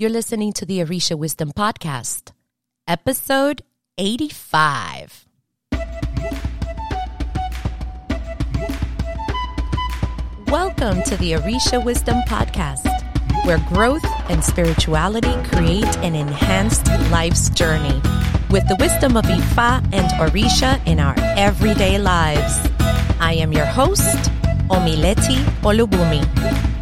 You're listening to the Orisha Wisdom Podcast, episode 85. Welcome to the Orisha Wisdom Podcast, where growth and spirituality create an enhanced life's journey with the wisdom of Ifa and Orisha in our everyday lives. I am your host, Omileti Olubunmi.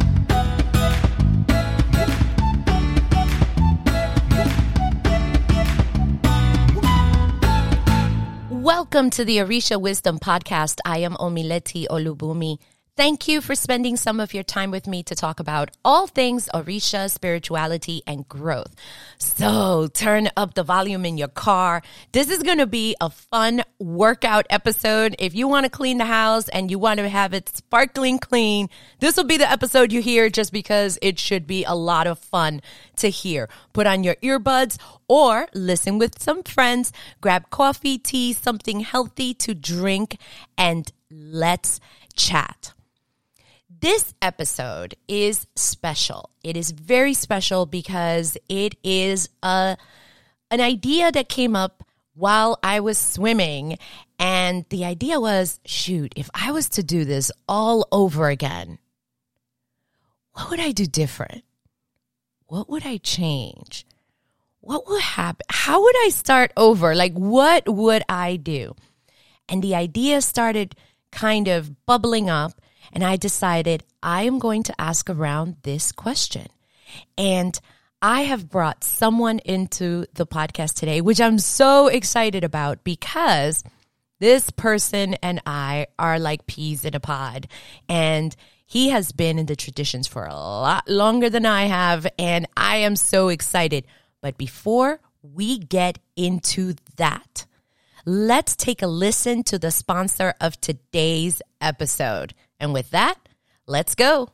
Welcome to the Orisha Wisdom Podcast. I am Omileti Olubunmi. Thank you for spending some of your time with me to talk about all things Orisha, spirituality, and growth. So turn up the volume in your car. This is going to be a fun workout episode. If you want to clean the house and you want to have it sparkling clean, this will be the episode you hear just because it should be a lot of fun to hear. Put on your earbuds or listen with some friends, grab coffee, tea, something healthy to drink, and let's chat. This episode is special. It is very special because it is a an idea that came up while I was swimming and the idea was, shoot, if I was to do this all over again, what would I do different? What would I change? What would happen? How would I start over? Like, what would I do? And the idea started kind of bubbling up and I decided I am going to ask around this question. And I have brought someone into the podcast today, which I'm so excited about because this person and I are like peas in a pod. And he has been in the traditions for a lot longer than I have. And I am so excited. But before we get into that, let's take a listen to the sponsor of today's episode. And with that, let's go.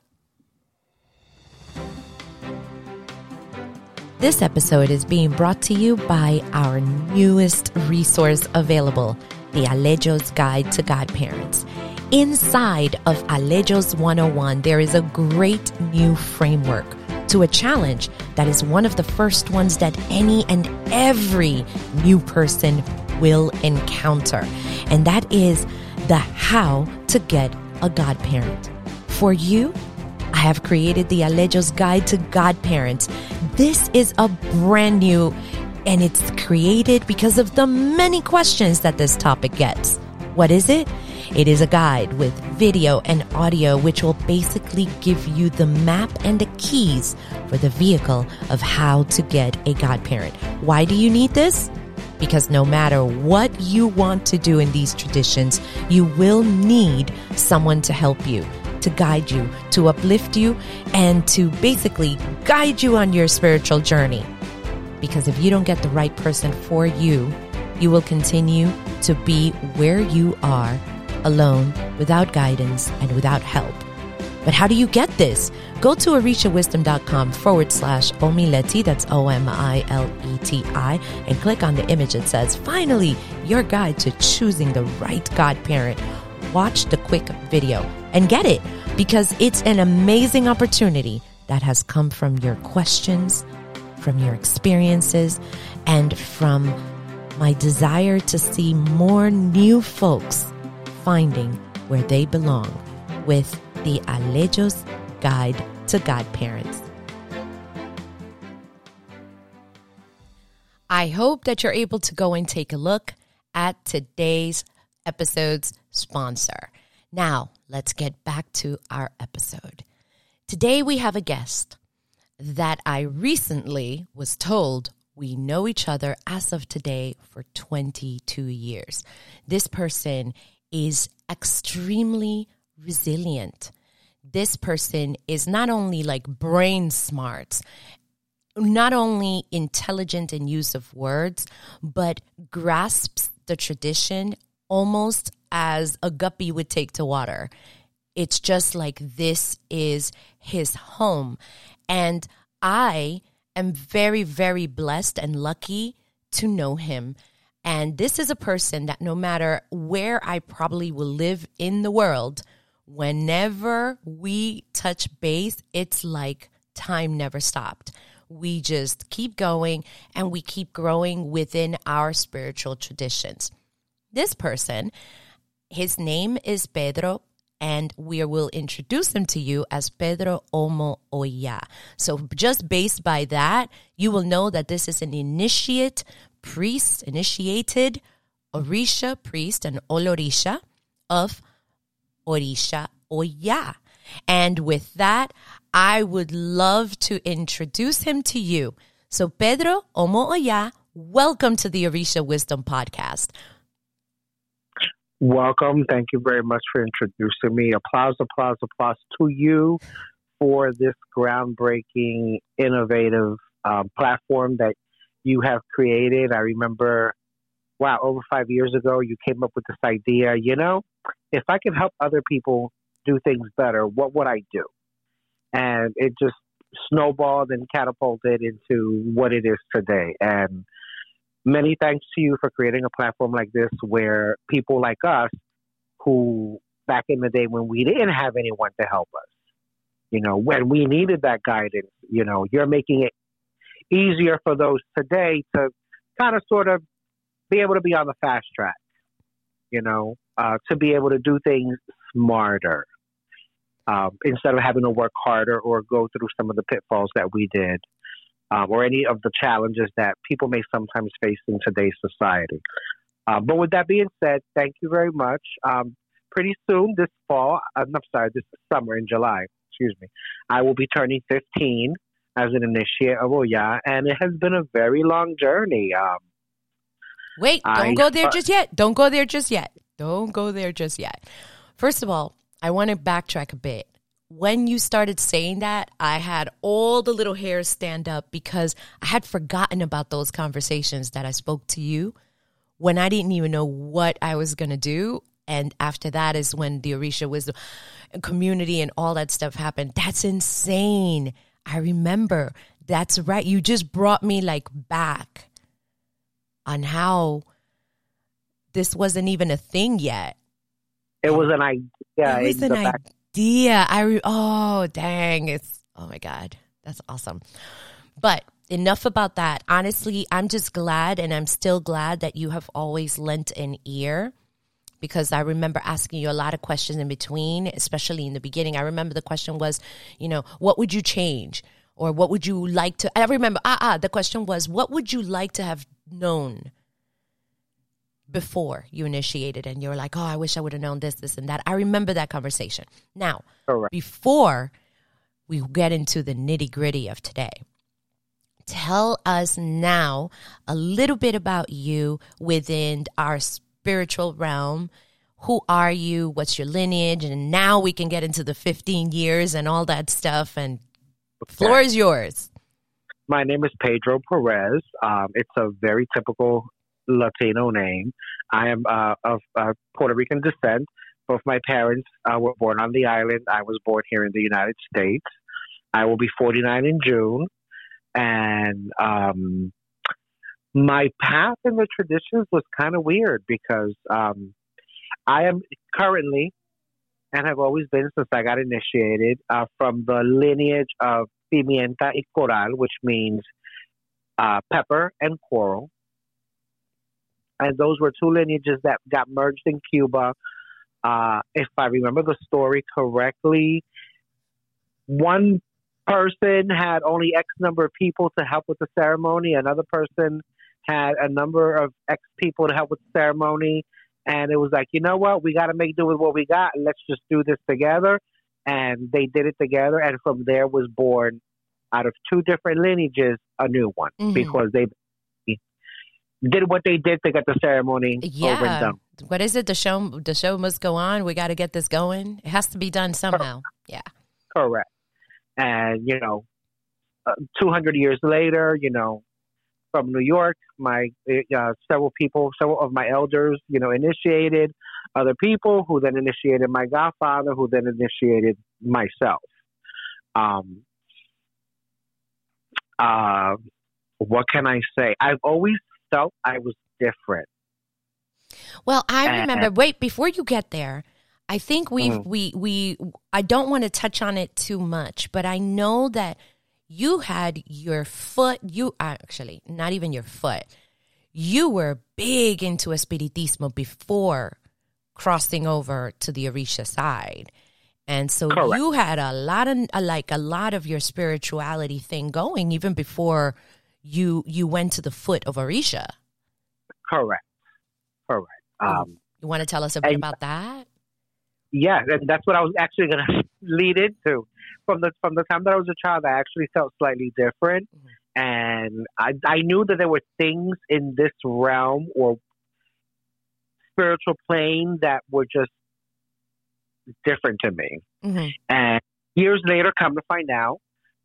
This episode is being brought to you by our newest resource available, the Alejos Guide to Godparents. Inside of Alejos 101, there is a great new framework to a challenge that is one of the first ones that any and every new person will encounter. And that is the how to get a godparent. For you, I have created the Alejos Guide to Godparents. This is a brand new and it's created because of the many questions that this topic gets. What is it? It is a guide with video and audio, which will basically give you the map and the keys for the vehicle of how to get a godparent. Why do you need this? Because no matter what you want to do in these traditions, you will need someone to help you, to guide you, to uplift you, and to basically guide you on your spiritual journey. Because if you don't get the right person for you, you will continue to be where you are, alone, without guidance, and without help. But how do you get this? Go to orishawisdom.com forward slash omileti, that's O M I L E T I, and click on the image that says, Finally, your guide to choosing the right godparent. Watch the quick video and get it because it's an amazing opportunity that has come from your questions, from your experiences, and from my desire to see more new folks finding where they belong with the Alejos Guide to Godparents. I hope that you're able to go and take a look at today's episode's sponsor. Now, let's get back to our episode. Today, we have a guest that I recently was told we know each other as of today for 22 years. This person is extremely resilient. This person is not only like brain smart, not only intelligent in use of words, but grasps the tradition almost as a guppy would take to water. It's just like this is his home. And I am very, very blessed and lucky to know him. And this is a person that no matter where I probably will live in the world, whenever we touch base, it's like time never stopped. we just keep going and we keep growing within our spiritual traditions. This person, his name is Pedro and we will introduce him to you as Pedro Omo Oya. So just based by that, you will know that this is an initiate priest, initiated Orisha priest, an Olorisha of Orisha Oya. And with that, I would love to introduce him to you. So Pedro Omo Oya, welcome to the Orisha Wisdom Podcast. Welcome. Thank you very much for introducing me. Applause, applause, applause to you for this groundbreaking, innovative um, platform that you have created. I remember, wow, over five years ago, you came up with this idea. You know, if I could help other people do things better, what would I do? And it just snowballed and catapulted into what it is today. And many thanks to you for creating a platform like this where people like us who back in the day when we didn't have anyone to help us you know when we needed that guidance you know you're making it easier for those today to kind of sort of be able to be on the fast track you know uh, to be able to do things smarter um, instead of having to work harder or go through some of the pitfalls that we did um, or any of the challenges that people may sometimes face in today's society. Um, but with that being said, thank you very much. Um, pretty soon, this fall, uh, I'm sorry, this summer in July, excuse me, I will be turning 15 as an initiate of Oya, and it has been a very long journey. Um, Wait, don't I, go there just yet. Don't go there just yet. Don't go there just yet. First of all, I want to backtrack a bit when you started saying that, I had all the little hairs stand up because I had forgotten about those conversations that I spoke to you when I didn't even know what I was going to do. And after that is when the Orisha Wisdom community and all that stuff happened. That's insane. I remember. That's right. You just brought me like back on how this wasn't even a thing yet. It was an idea. It was an idea. I re- oh dang, it's oh my god, that's awesome. But enough about that. Honestly, I'm just glad, and I'm still glad that you have always lent an ear. Because I remember asking you a lot of questions in between, especially in the beginning. I remember the question was, you know, what would you change? Or what would you like to? I remember, ah, ah, the question was, what would you like to have known before you initiated and you're like, oh, I wish I would have known this, this, and that. I remember that conversation. Now, Correct. before we get into the nitty gritty of today, tell us now a little bit about you within our spiritual realm. Who are you? What's your lineage? And now we can get into the 15 years and all that stuff. And okay. floor is yours. My name is Pedro Perez. Um, it's a very typical Latino name. I am uh, of uh, Puerto Rican descent. Both my parents uh, were born on the island. I was born here in the United States. I will be 49 in June. And um, my path in the traditions was kind of weird because um, I am currently and have always been since I got initiated uh, from the lineage of pimienta y coral, which means uh, pepper and coral and those were two lineages that got merged in Cuba. Uh, if I remember the story correctly, one person had only X number of people to help with the ceremony. Another person had a number of X people to help with the ceremony. And it was like, you know what? We got to make do with what we got. Let's just do this together. And they did it together. And from there was born, out of two different lineages, a new one mm-hmm. because they did what they did to get the ceremony yeah. over and done. What is it? The show the show must go on. We got to get this going. It has to be done somehow. Yeah. Correct. And you know, uh, 200 years later, you know, from New York, my uh, several people, several of my elders, you know, initiated other people who then initiated my godfather, who then initiated myself. Um, uh, what can I say? I've always felt I was different. Well, I remember. And, wait, before you get there, I think we mm. we we. I don't want to touch on it too much, but I know that you had your foot, you actually, not even your foot, you were big into Espiritismo before crossing over to the Orisha side. And so Correct. you had a lot of like a lot of your spirituality thing going even before you you went to the foot of Orisha. Correct. Correct. Um, You want to tell us a bit And- about that? yeah, and that's what I was actually going to lead into. From the from the time that I was a child, I actually felt slightly different, Mhm. and I I knew that there were things in this realm or spiritual plane that were just different to me. hmm And years later, come to find out,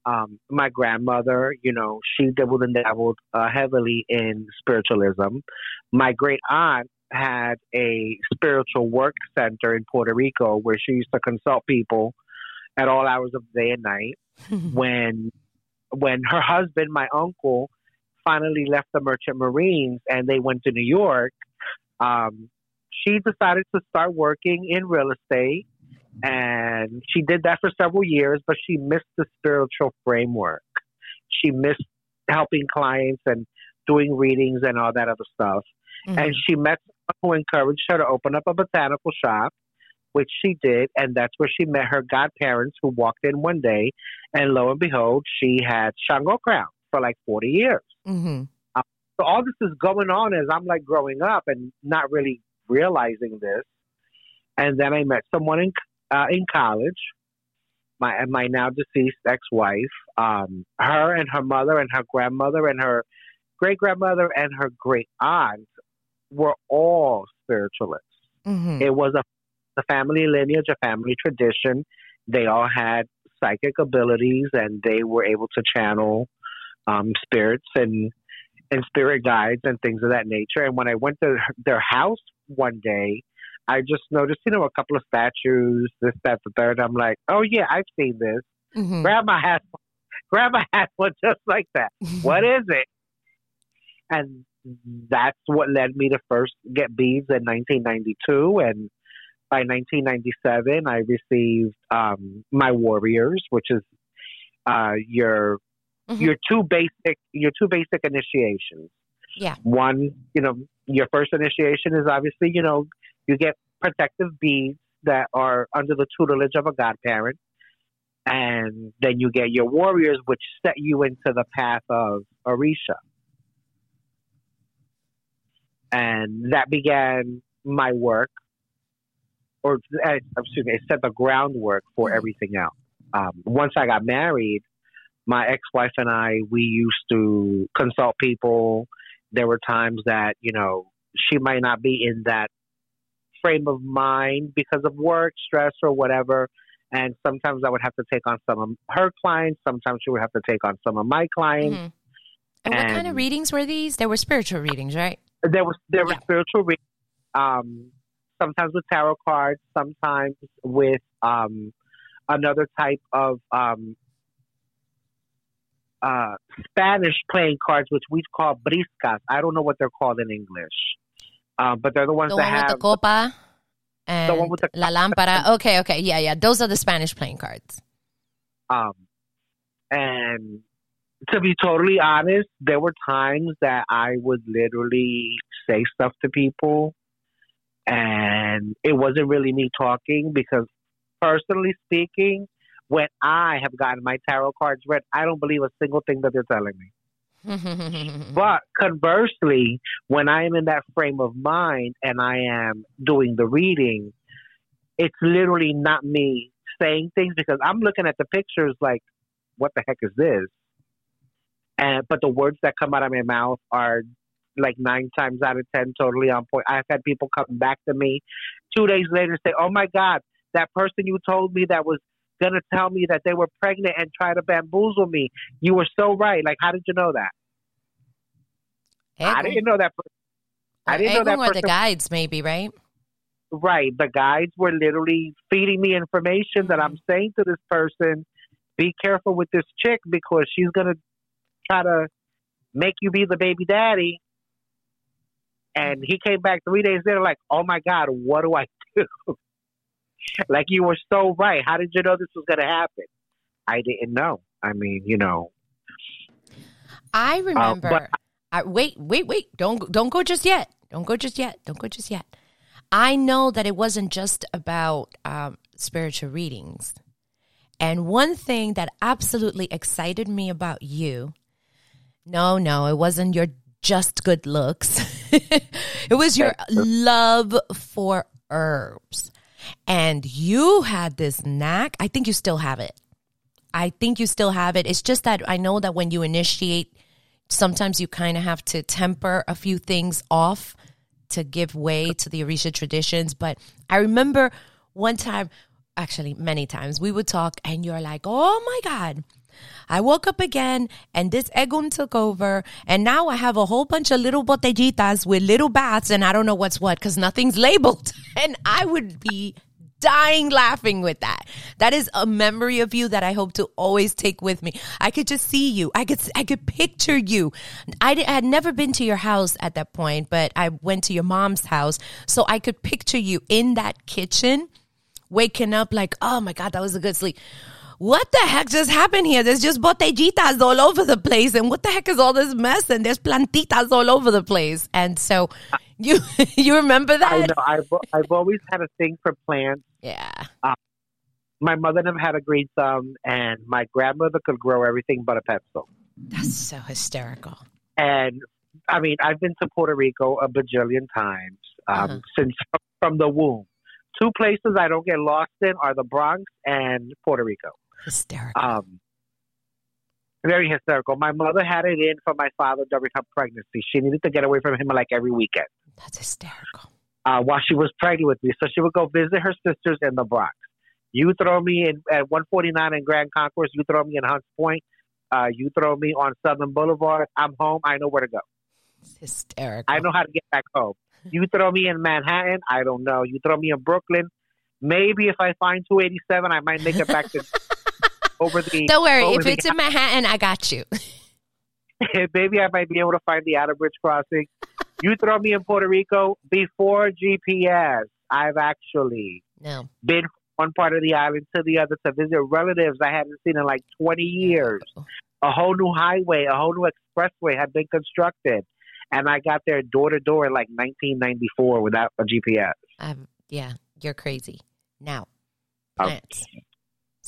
um, my grandmother, you know, she dabbled and dabbled uh, heavily in spiritualism. My great aunt had a spiritual work center in Puerto Rico where she used to consult people at all hours of the day and night. When when her husband, my uncle, finally left the Merchant Marines and they went to New York, um, she decided to start working in real estate and she did that for several years, but she missed the spiritual framework. She missed helping clients and doing readings and all that other stuff. Mhm. And she met someone who encouraged her to open up a botanical shop, which she did. And that's where she met her godparents who walked in one day. And lo and behold, she had Shango crown for like 40 years. Mhm. So all this is going on as I'm like growing up and not really realizing this. And then I met someone in uh, in college, my my now deceased ex-wife. Um, her and her mother and her grandmother and her great grandmother and her great aunt were all spiritualists. Mhm. It was a the family lineage, a family tradition. They all had psychic abilities, and they were able to channel um, spirits and and spirit guides and things of that nature. And when I went to their house one day, I just noticed, you know, a couple of statues, this, that, the third. I'm like, oh yeah, I've seen this. Mhm. Grandma has, Grandma has one just like that. What is it? And that's what led me to first get beads in 1992. And by 1997, I received um, my warriors, which is uh, your Mhm. your two basic your two basic initiations. Yeah. One, you know, your first initiation is obviously, you know, you get protective beads that are under the tutelage of a godparent. And then you get your warriors, which set you into the path of Orisha. And that began my work, or uh, excuse me, it set the groundwork for Mhm. everything else. Um, once I got married, my ex-wife and I, we used to consult people. There were times that, you know, she might not be in that frame of mind because of work, stress, or whatever. And sometimes I would have to take on some of her clients. Sometimes she would have to take on some of my clients. Mhm. And what kind of readings were these? There were spiritual readings, right? There was there were Yeah. spiritual readings, um, sometimes with tarot cards, sometimes with um, another type of um, uh, Spanish playing cards, which we call briscas. I don't know what they're called in English, um, but they're the ones The that one with have the copa and the one with the- la lámpara. Okay, okay, yeah, yeah. Those are the Spanish playing cards. Um, and to be totally honest, there were times that I would literally say stuff to people, and it wasn't really me talking because, personally speaking, when I have gotten my tarot cards read, I don't believe a single thing that they're telling me. But conversely, when I am in that frame of mind and I am doing the reading, it's literally not me saying things because I'm looking at the pictures like, what the heck is this? And but the words that come out of my mouth are like nine times out of ten totally on point. I've had people come back to me two days later say, "Oh my God, that person you told me that was gonna tell me that they were pregnant and try to bamboozle me. You were so right. Like, how did you know that? I didn't know that. per- I didn't know that or the guides, maybe, right? Right. The guides were literally feeding me information that I'm mm-hmm. saying to this person, be careful with this chick because she's going to try to make you be the baby daddy. And he came back three days later, like, oh my God, what do I do? like, you were so right. How did you know this was going to happen? I didn't know. I mean, you know, I remember. Uh, I, wait, wait, wait! Don't don't go just yet. Don't go just yet. Don't go just yet. I know that it wasn't just about um, spiritual readings. And one thing that absolutely excited me about you no, no, it wasn't your just good looks, it was your love for herbs. And you had this knack. I think you still have it. I think you still have it. It's just that I know that when you initiate, sometimes you kind of have to temper a few things off to give way to the Orisha traditions. But I remember one time, actually many times, we would talk and you're like, oh my God, I woke up again and this Egun took over and now I have a whole bunch of little botellitas with little baths and I don't know what's what because nothing's labeled. And I would be dying laughing with that. That is a memory of you that I hope to always take with me. I could just see you. I could, I could picture you. I had never been to your house at that point, but I went to your mom's house. So I could picture you in that kitchen, waking up like, oh my God, that was a good sleep what the heck just happened here? There's just botellitas all over the place. And what the heck is all this mess? And there's plantitas all over the place. And so you you remember that? I know. I've, I've always had a thing for plants. Yeah. Uh, my mother never had a green thumb, and my grandmother could grow everything but a pencil. That's so hysterical. And I mean, I've been to Puerto Rico a bajillion times um, uh-huh. since from the womb. Two places I don't get lost in are the Bronx and Puerto Rico. Hysterical. Um, very hysterical. My mother had it in for my father during her pregnancy. She needed to get away from him like every weekend. That's hysterical. Uh, while she was pregnant with me, so she would go visit her sisters in the Bronx. You throw me in at 149 in Grand Concourse. You throw me in Hunts Point. Uh, you throw me on Southern Boulevard. I'm home. I know where to go. It's hysterical. I know how to get back home. You throw me in Manhattan. I don't know. You throw me in Brooklyn. Maybe if I find 287, I might make it back to over the. Don't worry. If it's in Manhattan, I got you. Maybe I might be able to find the Outerbridge crossing. you throw me in Puerto Rico before GPS. I've actually no. been from one part of the island to the other to visit relatives I hadn't seen in like 20 years. A whole new highway, a whole new expressway had been constructed. And I got there door to door in like 1994 without a GPS. Um, yeah, you're crazy. Now, plants. Okay.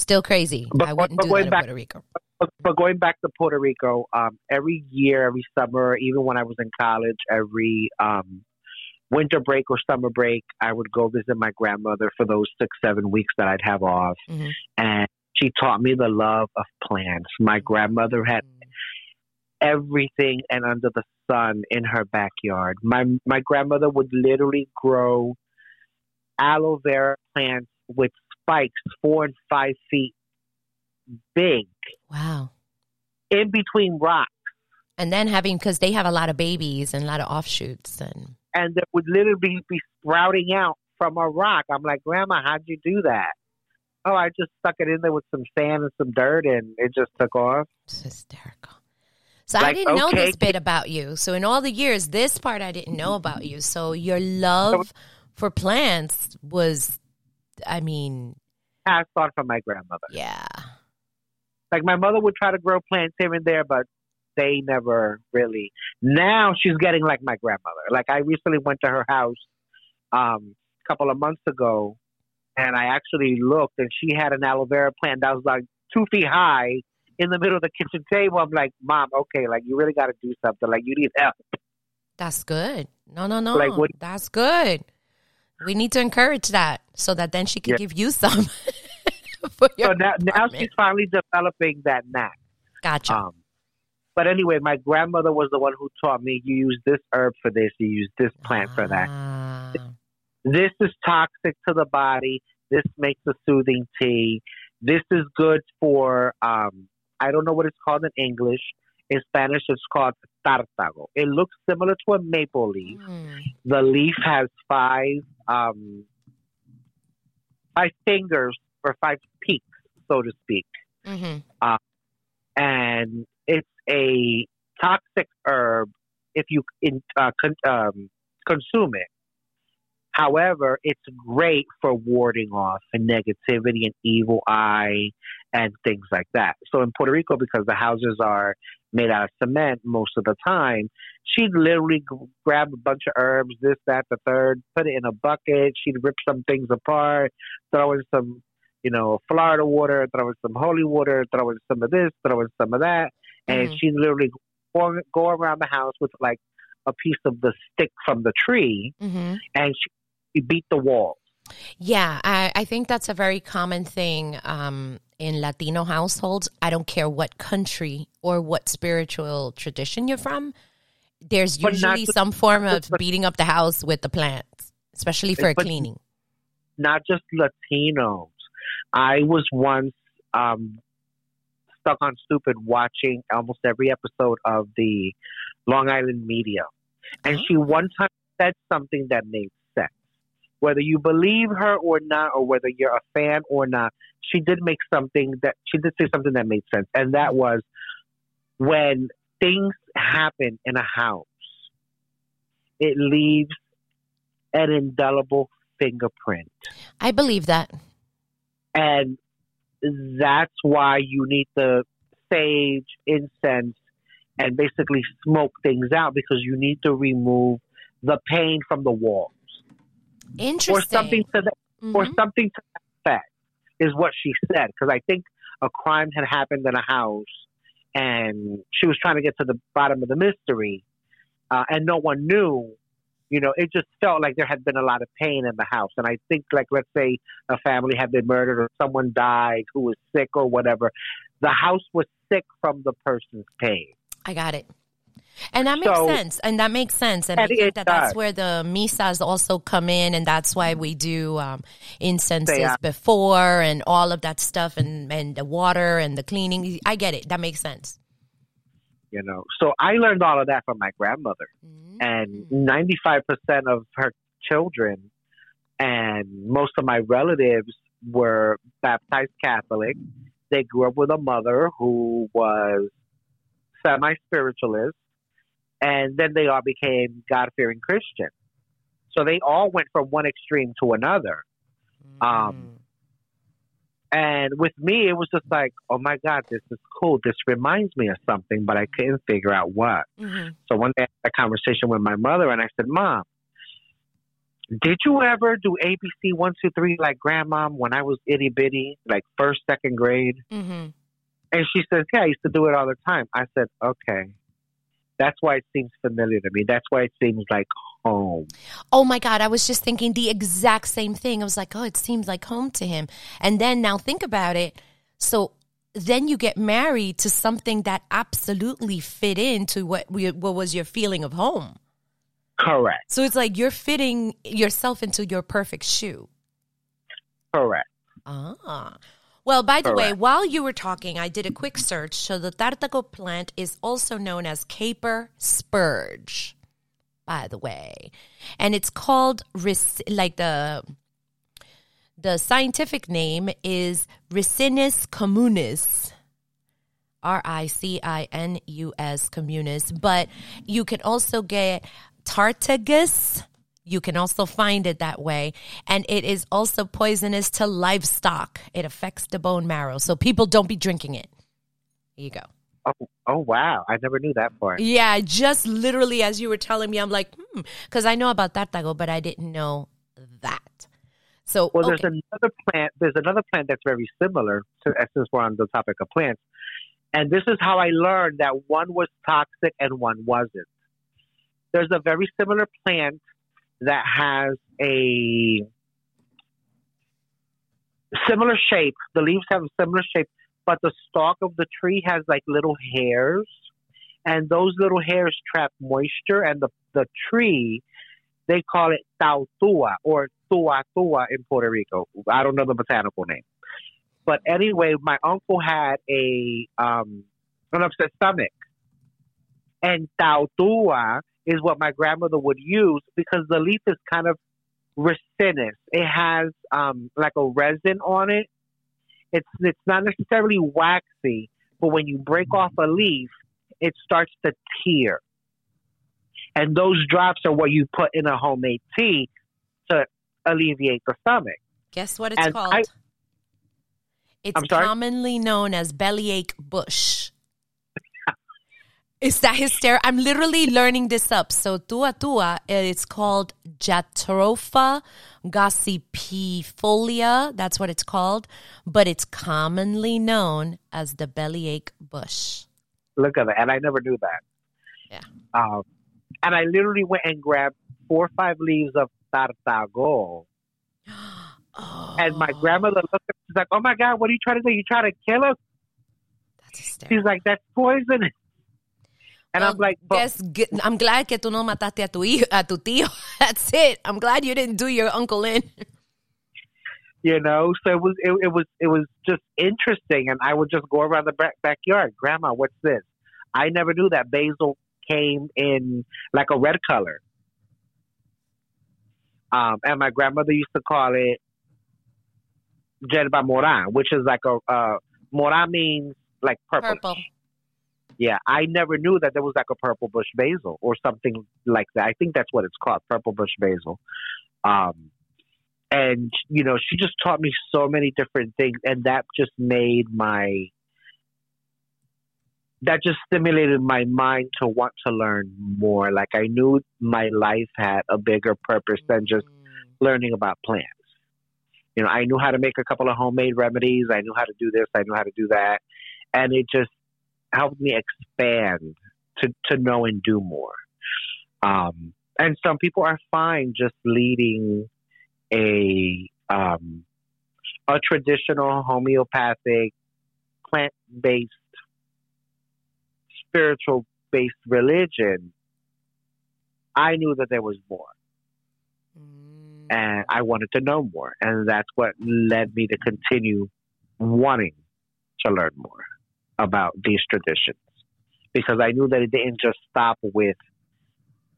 Still crazy. But, I wouldn't but do that back, in Puerto Rico. But, but, going back to Puerto Rico, um, every year, every summer, even when I was in college, every um, winter break or summer break, I would go visit my grandmother for those six, seven weeks that I'd have off. Mm-hmm. And she taught me the love of plants. My grandmother had everything and under the sun in her backyard. My my grandmother would literally grow aloe vera plants with spikes four and five feet big. Wow. In between rocks. And then having, because they have a lot of babies and a lot of offshoots. And and that would literally be sprouting out from a rock. I'm like, Grandma, how'd you do that? Oh, I just stuck it in there with some sand and some dirt and it just took off. It's hysterical. So like, I didn't know this bit about you. So in all the years, this part I didn't know about you. So your love for plants was I mean, passed on from my grandmother. Yeah. Like my mother would try to grow plants here and there, but they never really. Now she's getting like my grandmother. Like I recently went to her house um, a couple of months ago, and I actually looked, and she had an aloe vera plant that was like two feet high in the middle of the kitchen table. I'm like, Mom, okay, like you really got to do something. Like you need help. That's good. No, no, no. Like what? That's good. We need to encourage that so that then she can yeah. give you some. so now, now she's finally developing that knack. Gotcha. Um, but anyway, my grandmother was the one who taught me you use this herb for this, you use this plant ah. for that. Ah. This is toxic to the body. This makes a soothing tea. This is good for um, I don't know what it's called in English. In Spanish, it's called tartago. It looks similar to a maple leaf. Mm. The leaf has five um, five fingers or five peaks, so to speak. Mm-hmm. Uh, and it's a toxic herb if you in, uh, con- um, consume it. However, it's great for warding off negativity and evil eye and things like that. So in Puerto Rico, because the houses are made out of cement most of the time. She'd literally grab a bunch of herbs, this, that, the third, put it in a bucket. She'd rip some things apart, throw in some, you know, Florida water, throw in some holy water, throw in some of this, throw in some of that. And mm-hmm. she'd literally go, go around the house with like a piece of the stick from the tree mm-hmm. and she beat the walls. Yeah, I, I, think that's a very common thing um, in Latino households. I don't care what country or what spiritual tradition you're from. There's usually just, some form of beating up the house with the plants, especially for cleaning. Not just Latinos. I was once um, stuck on stupid watching almost every episode of the Long Island Medium. And oh. she one time said something that made. Whether you believe her or not, or whether you're a fan or not, she did make something that she did say something that made sense. And that was when things happen in a house, it leaves an indelible fingerprint. I believe that. And that's why you need the sage, incense, and basically smoke things out because you need to remove the pain from the walls. Interesting. Or something to that, mm-hmm. or something to that effect is what she said. Because I think a crime had happened in a house, and she was trying to get to the bottom of the mystery, uh, and no one knew you know, it just felt like there had been a lot of pain in the house. And I think, like, let's say a family had been murdered or someone died who was sick or whatever, the house was sick from the person's pain. I got it. And that makes so, sense. And that makes sense. And, I think that that's where the misas also come in. And that's why we do um, incenses before and all of that stuff and, and the water and the cleaning. I get it. That makes sense. You know, so I learned all of that from my grandmother. Mm-hmm. And 95% of her children and most of my relatives were baptized Catholic. They grew up with a mother who was semi spiritualist, and then they all became God fearing Christians. So they all went from one extreme to another. Mm. Um, and with me, it was just like, oh my God, this is cool. This reminds me of something, but I couldn't figure out what. Mm-hmm. So one day I had a conversation with my mother, and I said, Mom, did you ever do ABC one two three like grandma when I was itty bitty, like first second grade? Mm-hmm. And she says, Yeah, I used to do it all the time. I said, Okay. That's why it seems familiar to me. That's why it seems like home. Oh my God. I was just thinking the exact same thing. I was like, Oh, it seems like home to him. And then now think about it. So then you get married to something that absolutely fit into what we, what was your feeling of home. Correct. So it's like you're fitting yourself into your perfect shoe. Correct. Ah. Well, by the Correct. way, while you were talking, I did a quick search. So the tartago plant is also known as caper spurge, by the way. And it's called, like the the scientific name is Ricinus communis. R I C I N U S communis. But you can also get Tartagus you can also find it that way. And it is also poisonous to livestock. It affects the bone marrow. So people don't be drinking it. Here you go. Oh, oh wow. I never knew that part. Yeah, just literally as you were telling me, I'm like, hmm, because I know about tartago, but I didn't know that. So, well, okay. there's another plant. There's another plant that's very similar to, since we're on the topic of plants. And this is how I learned that one was toxic and one wasn't. There's a very similar plant that has a similar shape. The leaves have a similar shape, but the stalk of the tree has like little hairs, and those little hairs trap moisture. And the the tree, they call it tautua or tuatua in Puerto Rico. I don't know the botanical name, but anyway, my uncle had a um, an upset stomach, and tautua is what my grandmother would use because the leaf is kind of resinous. It has um, like a resin on it. It's it's not necessarily waxy, but when you break off a leaf, it starts to tear. And those drops are what you put in a homemade tea to alleviate the stomach. Guess what it's and called? I, it's commonly known as bellyache bush. Is that hysterical? I'm literally learning this up. So tua tua, it's called Jatropha gossypiifolia. That's what it's called, but it's commonly known as the bellyache bush. Look at that, and I never knew that. Yeah. Um, and I literally went and grabbed four or five leaves of tartago. Oh, And my grandmother looked at me, she's like, Oh my God, what are you trying to do? You trying to kill us? that's hysterical. She's like, That's poison. And Well, I'm like, but, guess, I'm glad que tú no mataste a tu, hijo, a tu tío. That's it. I'm glad you didn't do your uncle in. you know, so it was it, it was it was just interesting and I would just go around the back, backyard, Grandma, what's this? I never knew that basil came in like a red color. Um, and my grandmother used to call it yerba moran, which is like a uh, moran means like purple. Purple. Yeah, I never knew that there was like a purple bush basil or something like that. I think that's what it's called, purple bush basil. Um, and you know, she just taught me so many different things, and that just made my that just stimulated my mind to want to learn more. Like I knew my life had a bigger purpose than just learning about plants. You know, I knew how to make a couple of homemade remedies. I knew how to do this. I knew how to do that, and it just helped me expand to to know and do more. Um, and some people are fine just leading a um, a traditional homeopathic plant based spiritual based religion. I knew that there was more Mm. and I wanted to know more. And that's what led me to continue wanting to learn more about these traditions because I knew that it didn't just stop with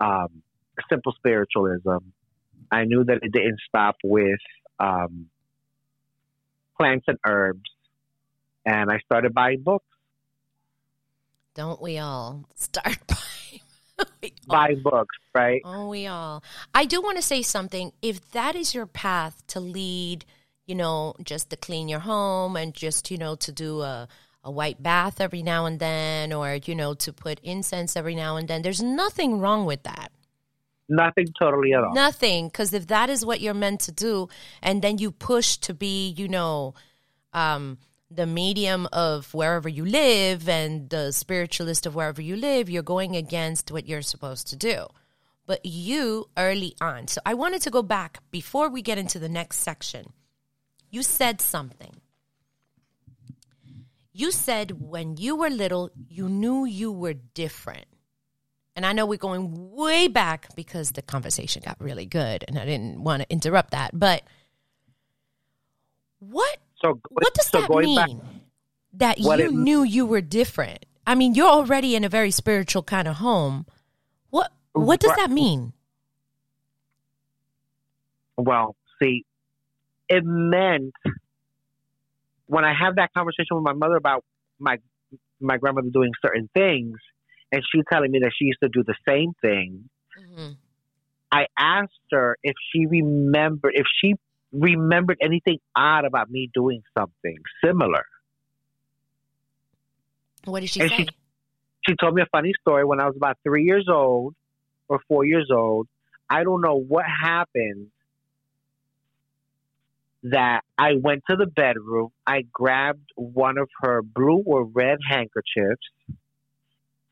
um, simple spiritualism. I knew that it didn't stop with um, plants and herbs. And I started buying books, Don't we all start all- buying books, right? Oh, we all. I do want to say something. If that is your path to lead, you know, just to clean your home and just, you know, to do a, a white bath every now and then or, you know, to put incense every now and then, there's nothing wrong with that. Nothing totally at all. Nothing. Because if that is what you're meant to do, and then you push to be, you know, um, the medium of wherever you live and the spiritualist of wherever you live, you're going against what you're supposed to do. But you early on. So I wanted to go back before we get into the next section. You said something. You said when you were little, you knew you were different. And I know we're going way back because the conversation got really good and I didn't want to interrupt that. But what So, what does so that mean? back, that you it- knew you were different. I mean, you're already in a very spiritual kind of home. What what does that mean? Well, see, it meant when I had that conversation with my mother about my my grandmother doing certain things, and she telling me that she used to do the same thing. Mm-hmm. I asked her if she remembered if she remembered anything odd about me doing something similar. What did she And say? she- She told me a funny story when I was about three years old or four years old. I don't know what happened that I went to the bedroom. I grabbed one of her blue or red handkerchiefs,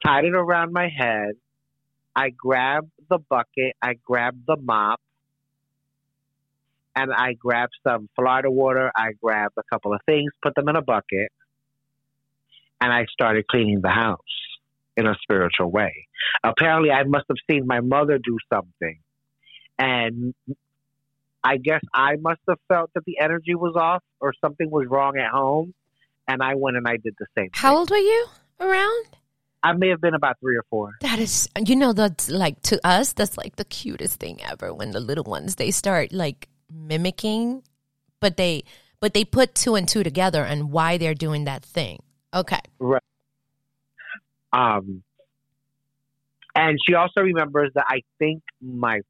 tied it around my head. I grabbed the bucket. I grabbed the mop. And I grabbed some Florida water. I grabbed a couple of things, put them in a bucket, and I started cleaning the house in a spiritual way. Apparently, I must have seen my mother do something. And I guess I must have felt that the energy was off or something was wrong at home. And I went and I did the same How thing. old were you around? I may have been about three or four. That is, you know, that's like to us, that's like the cutest thing ever. When the little ones they start like mimicking, but they but they put two and two together and why they're doing that thing. Okay, Right. Um, and she also remembers that I think my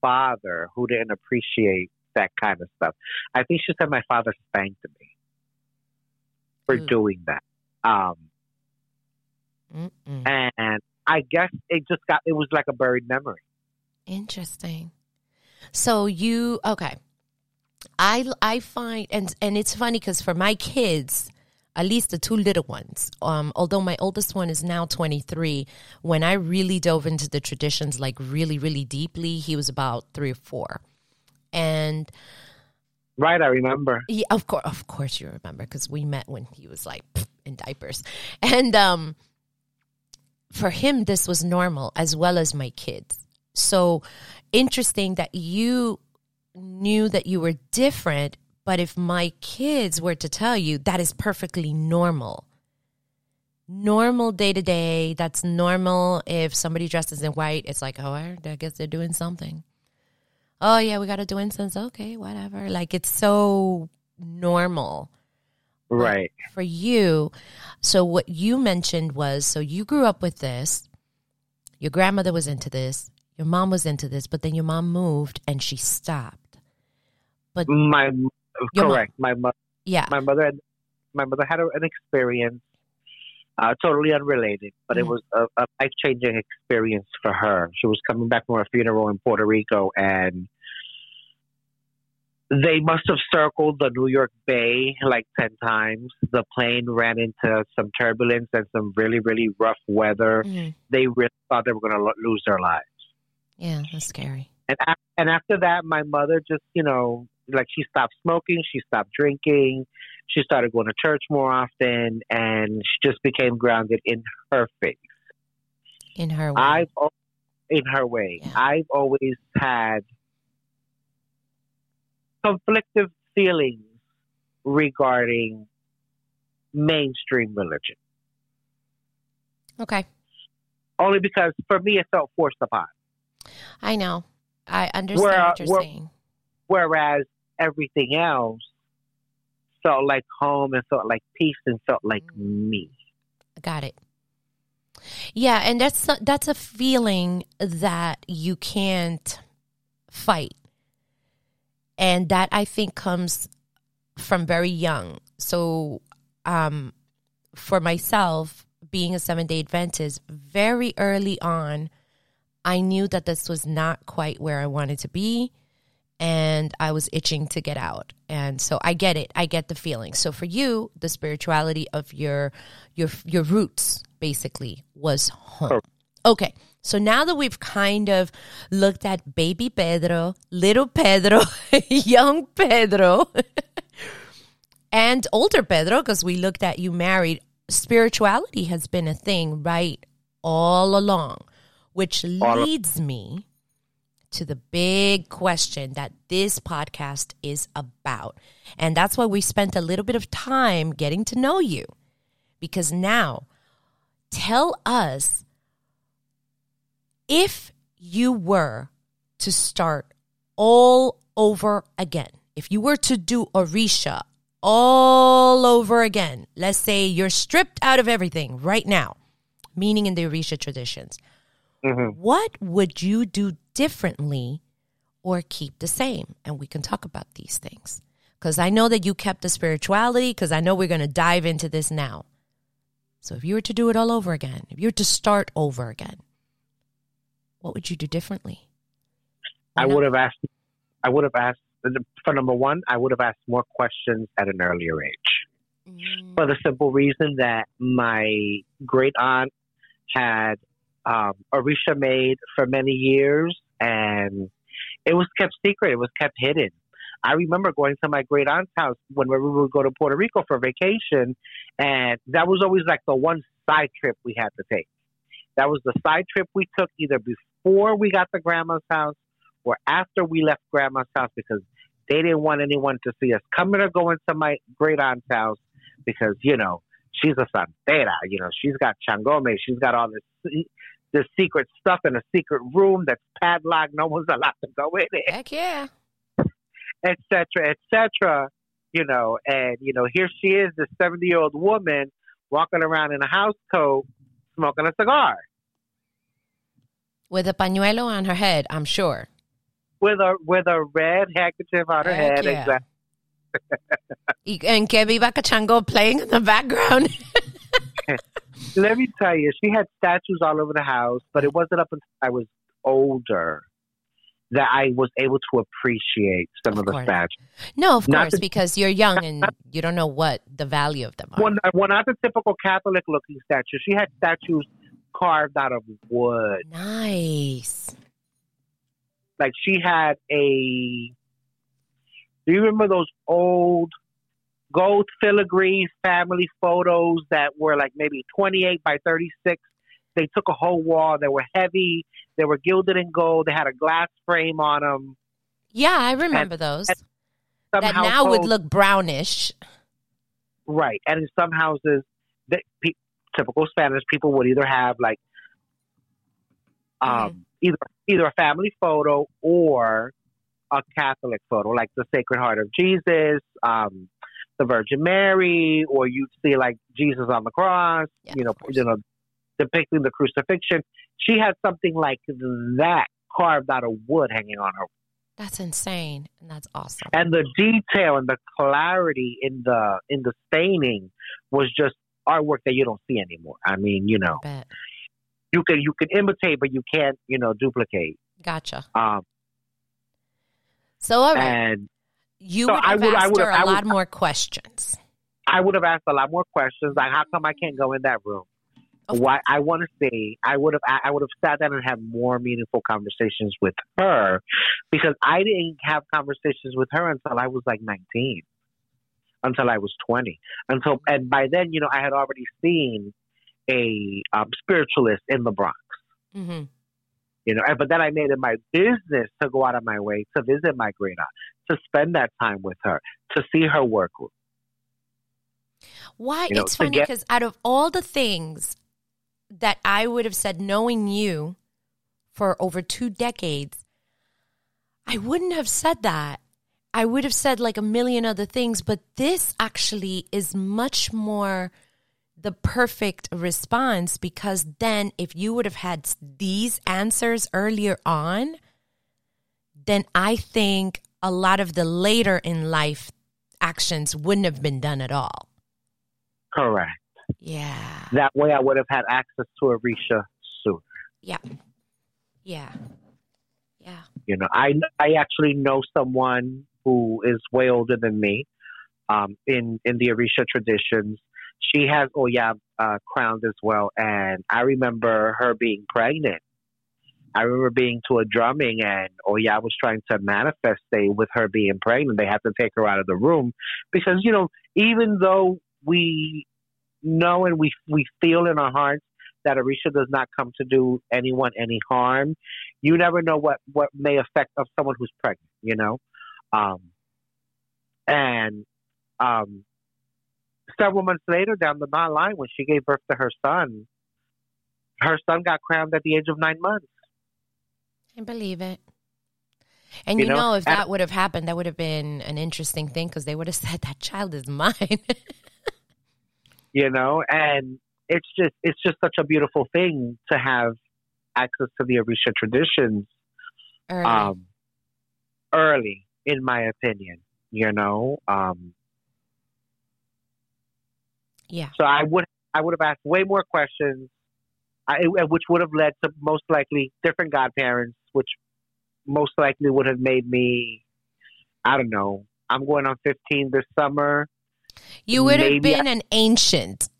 father, who didn't appreciate that kind of stuff, I think she said my father spanked me for Mm. doing that. Um, Mm-mm. and I guess it just got it was like a buried memory. Interesting. So you okay? I I find and and it's funny because for my kids, at least the two little ones, um, although my oldest one is now 23, when I really dove into the traditions like really really deeply, he was about three or four, and. Right, I remember. Yeah, of course, of course, you remember because we met when he was like in diapers, and um, for him, this was normal as well as my kids. So interesting that you knew that you were different, but if my kids were to tell you that is perfectly normal, normal day to day, that's normal. If somebody dresses in white, it's like, oh, I guess they're doing something. Oh, yeah, we got to do incense. Okay, whatever. Like it's so normal. Right. For you, so what you mentioned was so you grew up with this, your grandmother was into this, your mom was into this, but then your mom moved and she stopped. But my correct, mom, my mother, yeah, my mother, had, my mother had an experience, uh, totally unrelated, but mm-hmm. it was a, a life changing experience for her. She was coming back from a funeral in Puerto Rico, and they must have circled the New York Bay like 10 times. The plane ran into some turbulence and some really, really rough weather. Mm-hmm. They really thought they were going to lo- lose their lives. Yeah, that's scary. And and after that, my mother just you know like she stopped smoking, she stopped drinking, she started going to church more often, and she just became grounded in her faith. In her way. I've in her way. Yeah. I've always had conflictive feelings regarding mainstream religion. Okay. Only because for me it felt forced upon. I know. I understand where, what you're where, saying. Whereas everything else felt like home and felt like peace and felt like mm. me. Got it. Yeah, and that's that's a feeling that you can't fight. And that I think comes from very young. So um for myself being a 7-day Adventist very early on I knew that this was not quite where I wanted to be and I was itching to get out. And so I get it. I get the feeling. So for you, the spirituality of your your your roots basically was home. Oh. Okay. So now that we've kind of looked at baby Pedro, little Pedro, young Pedro, and older Pedro, because we looked at you married, spirituality has been a thing right all along which leads me to the big question that this podcast is about. And that's why we spent a little bit of time getting to know you. Because now, tell us if you were to start all over again, if you were to do Orisha all over again, let's say you're stripped out of everything right now, meaning in the Orisha traditions Mm-hmm. What would you do differently or keep the same? And we can talk about these things. Because I know that you kept the spirituality, because I know we're going to dive into this now. So if you were to do it all over again, if you were to start over again, what would you do differently? I would have asked, I would have asked, for number one, I would have asked more questions at an earlier age. Mm. For the simple reason that my great aunt had um, Orisha made for many years, and it was kept secret. It was kept hidden. I remember going to my great aunt's house whenever we would go to Puerto Rico for vacation, and that was always like the one side trip we had to take. That was the side trip we took either before we got to grandma's house or after we left grandma's house because they didn't want anyone to see us coming or going to my great aunt's house because, you know, she's a santera, you know, she's got changome, she's got all this this secret stuff in a secret room that's padlocked, no one's allowed to go in it. Heck yeah. Etc. Etc. You know, and you know, here she is, this seventy year old woman walking around in a house coat, smoking a cigar. With a pañuelo on her head, I'm sure. With a with a red handkerchief on her Heck head, yeah. exactly. And que viva Cachango playing in the background. let me tell you, she had statues all over the house, but it wasn't up until I was older that I was able to appreciate some of, Of the statues. No, of Not course, the- because you're young and you don't know what the value of them are. Well, not- well, not the typical Catholic looking statue. She had statues carved out of wood. Nice. Like she had a. Do you remember those old gold filigree family photos that were like maybe 28 by 36? They took a whole wall. They were heavy. They were gilded in gold. They had a glass frame on them. Yeah, I remember those. Some That now would look brownish. Right. And in some houses, the, pe- typical Spanish people would either have like um, either either a family photo or a Catholic photo, like the Sacred Heart of Jesus, um, the Virgin Mary, or you'd see like Jesus on the cross, Yeah, you know, you know, depicting the crucifixion. She had something like that carved out of wood hanging on her That's insane. And that's awesome. and the detail and the clarity in the in the staining was just artwork that you don't see anymore. I mean, you know, you can you can imitate, but you can't, you know, duplicate. Gotcha. Um, So, all right. and you so would I have would- I asked would- her a I would- lot more questions. I would have asked a lot more questions, like how come I can't go in that room? Of Why I want to see. I would have. I would have sat down and had more meaningful conversations with her, because I didn't have conversations with her until I was like nineteen, until I was twenty. Until and by then, you know, I had already seen a um, spiritualist in the Bronx. hmm You know, but then I made it my business to go out of my way to visit my great aunt, to spend that time with her, to see her work. Why? You know, it's funny get- because out of all the things that I would have said, knowing you for over two decades, I wouldn't have said that. I would have said like a million other things, but this actually is much more the perfect response because then if you would have had these answers earlier on, then I think a lot of the later in life actions wouldn't have been done at all. Correct. Yeah. That way, I would have had access to Orisha sooner. Yeah. Yeah. Yeah. You know, I I actually know someone who is way older than me, um, in in the Orisha traditions. She has Oya uh, as well, and I remember her being pregnant. I remember being to a drumming, and Oya was trying to manifest a with her being pregnant. They had to take her out of the room because you know, even though we know and we we feel in our hearts that Orisha does not come to do anyone any harm, you never know what what may affect of someone who's pregnant. You know, um, and um, several months later down the line, when she gave birth to her son, her son got crowned at the age of nine months. I believe it. And You you, know, know, if that would have happened, that would have been an interesting thing because they would have said that child is mine. You know, and it's just it's just such a beautiful thing to have access to the Orisha traditions Early. um, early, in my opinion. You know, um, yeah. So I would I would have asked way more questions, I, which would have led to most likely different godparents, which most likely would have made me, I don't know. I'm going on 15 this summer. You would have maybe been an ancient.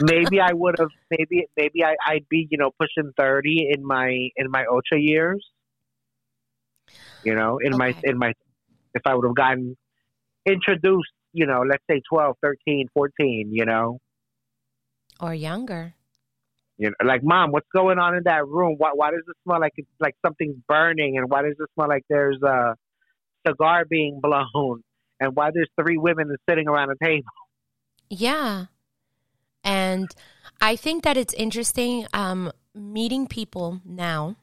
Maybe I would have. Maybe maybe I, I'd be you know pushing 30 in my in my Ocha years. You know, in my in my if I would have gotten introduced, you know, let's say 12, 13, 14, you know. or younger. You know, like, mom, what's going on in that room? Why, why does it smell like it's like something's burning? And why does it smell like there's a cigar being blown? And why there's three women sitting around a table? Yeah. And I think that it's interesting um, meeting people now.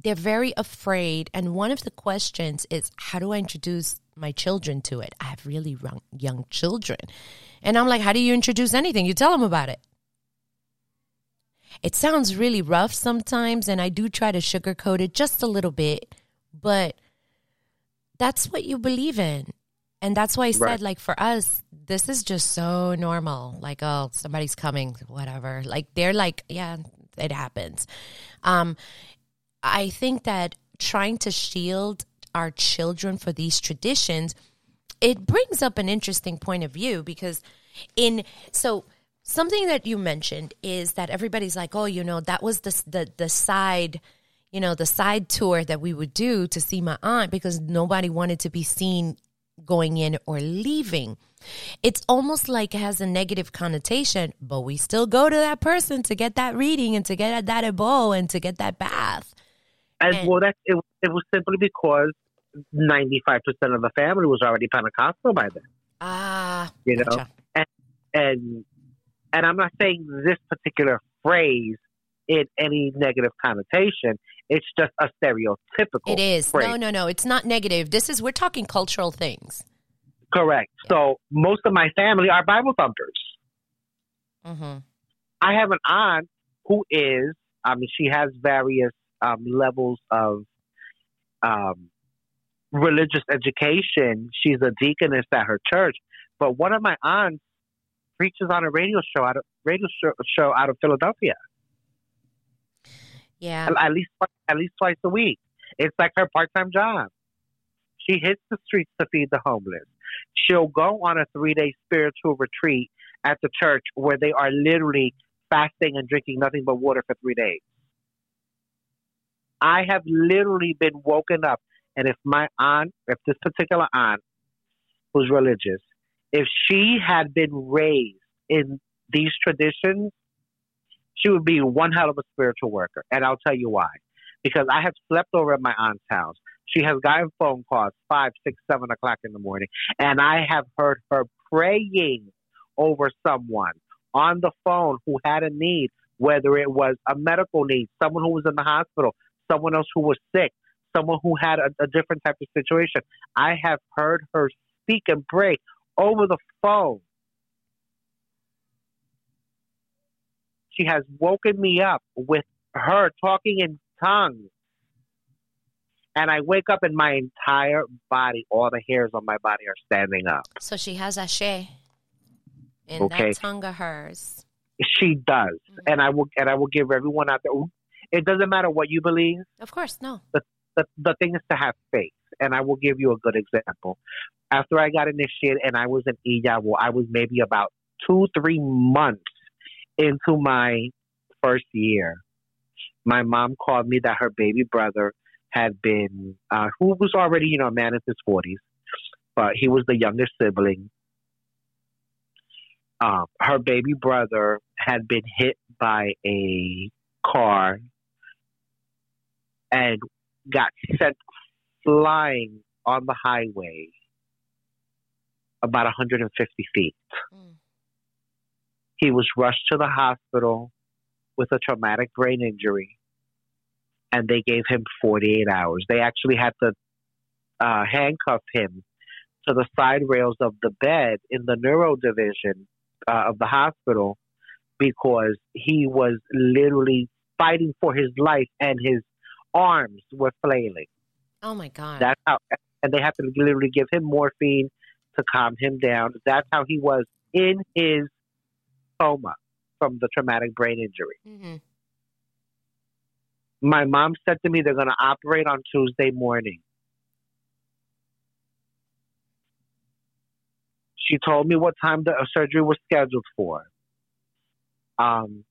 They're very afraid. And one of the questions is how do I introduce my children to it? I have really young, young children. And I'm like, how do you introduce anything? You tell them about it. It sounds really rough sometimes, and I do try to sugarcoat it just a little bit, but that's what you believe in. And that's why I said, Right. like, for us, this is just so normal. Like, oh, somebody's coming, whatever. Like, they're like, yeah, it happens. Um, I think that trying to shield our children for these traditions, it brings up an interesting point of view because in so something that you mentioned is that everybody's like, oh, you know, that was the the the side, you know, the side tour that we would do to see my aunt because nobody wanted to be seen going in or leaving. It's almost like it has a negative connotation, but we still go to that person to get that reading and to get that ebo and to get that bath. And, And- well, that it, it was simply because ninety five percent of the family was already Pentecostal by then. Ah, You know, gotcha. and and I'm not saying this particular phrase in any negative connotation. It's just a stereotypical. It is. phrase. No, no, no. It's not negative. This is we're talking cultural things. Correct. So most of my family are Bible thumpers. Mm-hmm. I have an aunt who is, I mean, she has various um, levels of um, religious education. She's a deaconess at her church. But one of my aunts preaches on a radio show out of radio show, show out of Philadelphia Yeah. at least at least twice a week. It's like her part time job. She hits the streets to feed the homeless. She'll go on a three day spiritual retreat at the church where they are literally fasting and drinking nothing but water for three days. I have literally been woken up, and if my aunt, if this particular aunt who's religious, if she had been raised in these traditions, she would be one hell of a spiritual worker. And I'll tell you why. Because I have slept over at my aunt's house. She has gotten phone calls five, six, seven o'clock in the morning, and I have heard her praying over someone on the phone who had a need, whether it was a medical need, someone who was in the hospital, someone else who was sick, someone who had a, a different type of situation. I have heard her speak and pray over the phone. She has woken me up with her talking in tongues. And I wake up and my entire body, all the hairs on my body are standing up. So she has Ashe in Okay. that tongue of hers. She does. Mm-hmm. And I will and I will give everyone out there it doesn't matter what you believe. Of course, no. the, the the thing is to have faith. And I will give you a good example. After I got initiated and I was in Iyabo, I was maybe about two, three months into my first year. My mom called me that her baby brother had been, uh, who was already, you know, a man in his 40s, but he was the youngest sibling. Um, her baby brother had been hit by a car and got sent flying on the highway about 150 feet. Mm. He was rushed to the hospital with a traumatic brain injury, and they gave him 48 hours. They actually had to uh, handcuff him to the side rails of the bed in the neuro division uh, of the hospital because he was literally fighting for his life and his arms were flailing. Oh my God. That's how, and they have to literally give him morphine to calm him down. That's how he was in his coma from the traumatic brain injury. hmm My mom said to me they're going to operate on Tuesday morning. She told me what time the uh, surgery was scheduled for. Um,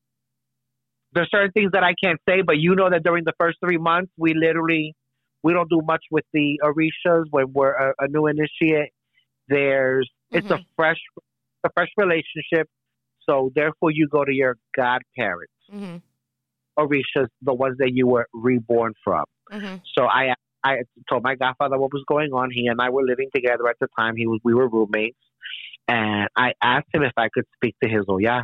there's certain things that I can't say, but you know that during the first three months, we literally we don't do much with the Orishas when we're a, a new initiate. There's it's a fresh a fresh relationship, so therefore you go to your godparents, hmm Orishas, the ones that you were reborn from. hmm So I I told my godfather what was going on. He and I were living together at the time. He was we were roommates, and I asked him if I could speak to his Oya,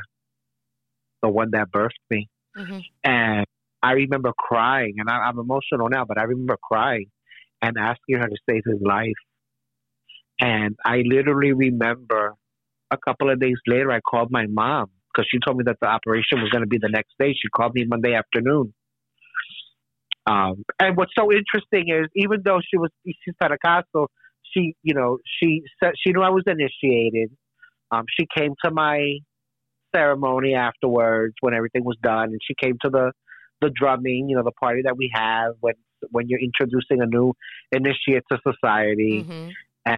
the one that birthed me. Hmm And I remember crying, and I, I'm emotional now, but I remember crying and asking her to save his life. And I literally remember a couple of days later, I called my mom because she told me that the operation was going to be the next day. She called me Monday afternoon. Um, and what's so interesting is, even though she was she's Pentecostal, she, you know, she said she knew I was initiated. Um, she came to my ceremony afterwards when everything was done, and she came to the the drumming, you know, the party that we have when when you're introducing a new initiate to society. Mm-hmm. And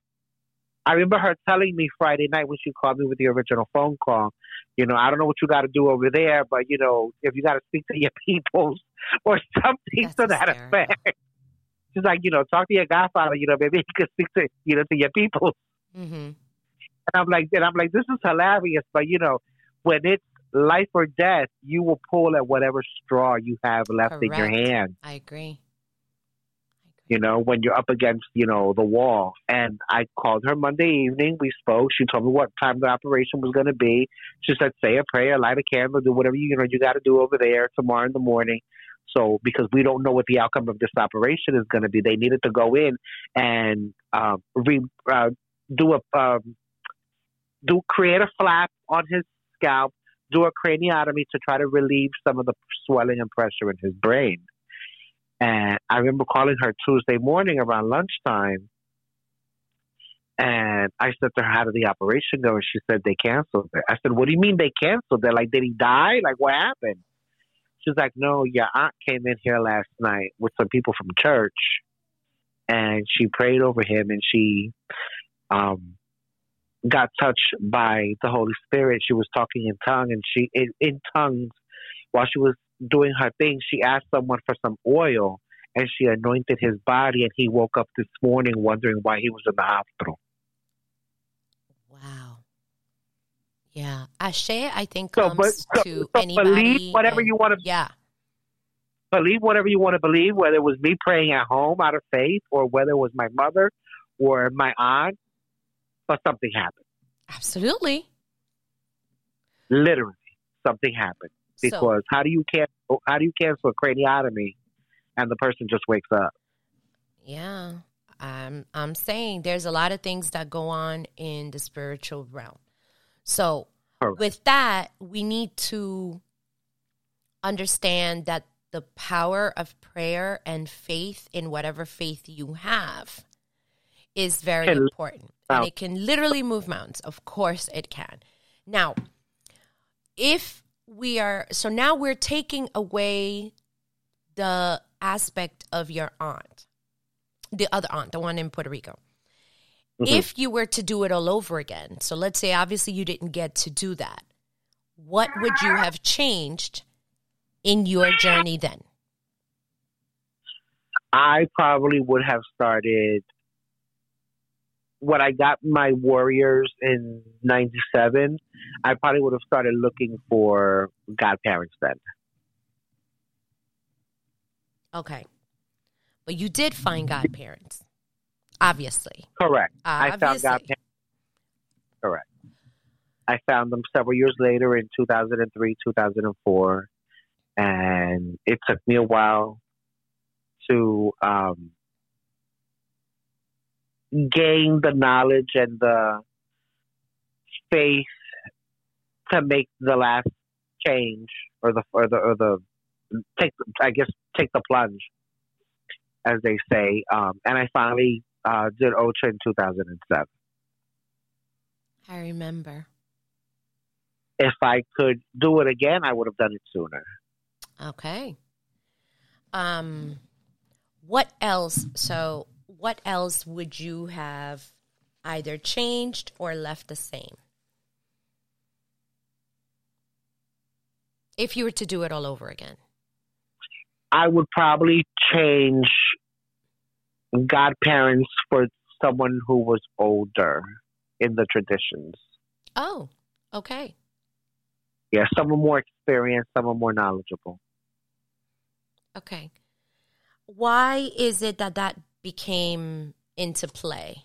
I remember her telling me Friday night when she called me with the original phone call, you know, I don't know what you got to do over there, but you know, if you got to speak to your peoples or something That's to that hysterical. effect. She's like, you know, talk to your godfather, you know, maybe he could speak to you know to your people. Mm-hmm. And I'm like, and I'm like, this is hilarious, but you know, when it's life or death, you will pull at whatever straw you have left in your hand. I agree. You know, when you're up against, you know, the wall. And I called her Monday evening. We spoke. She told me what time the operation was going to be. She said, say a prayer, light a candle, do whatever you, you know you got to do over there tomorrow in the morning. So, because we don't know what the outcome of this operation is going to be, they needed to go in and um, re, uh, do a um, do create a flap on his scalp, do a craniotomy to try to relieve some of the swelling and pressure in his brain. And I remember calling her Tuesday morning around lunchtime. And I said to her, How did the operation go? And she said, They canceled it. I said, What do you mean they canceled it? Like, did he die? Like, what happened? She's like, No, your aunt came in here last night with some people from church and she prayed over him and she um got touched by the Holy Spirit. She was talking in tongue and she in, in tongues while she was doing her thing, she asked someone for some oil and she anointed his body and he woke up this morning wondering why he was in the hospital. Wow. Yeah. Ashe, I think, So, comes but so, to so believe whatever and- you want to Yeah. believe whatever you want to believe, whether it was me praying at home out of faith or whether it was my mother or my aunt, something happened. Absolutely. Literally, something happened. So, Because how do you cancel how do you cancel a craniotomy and the person just wakes up? yeah. I'm I'm saying there's a lot of things that go on in the spiritual realm. So Correct. with that, we need to understand that the power of prayer and faith in whatever faith you have is very Can- important. And it can literally move mountains. Of course it can. Now, if we are so now we're taking away the aspect of your aunt, the other aunt, the one in Puerto Rico. Mhm. If you were to do it all over again, so let's say obviously you didn't get to do that, what would you have changed in your journey then? I probably would have started when I got my warriors in '97. I probably would have started looking for godparents then. Okay. But you did find godparents, obviously. Correct. I found godparents. Correct. I found them several years later in 2003, 2004, and it took me a while to um, gain the knowledge and the faith to make the last change or the or the or the take I guess take the plunge, as they say. Um, and I finally uh, did Ocha in 2007. I remember. If I could do it again, I would have done it sooner. Okay. Um what else? So what else would you have either changed or left the same? If you were to do it all over again. I would probably change godparents for someone who was older in the traditions. Oh, okay. Yeah, someone more experienced, someone more knowledgeable. Okay. Why is it that that became into play?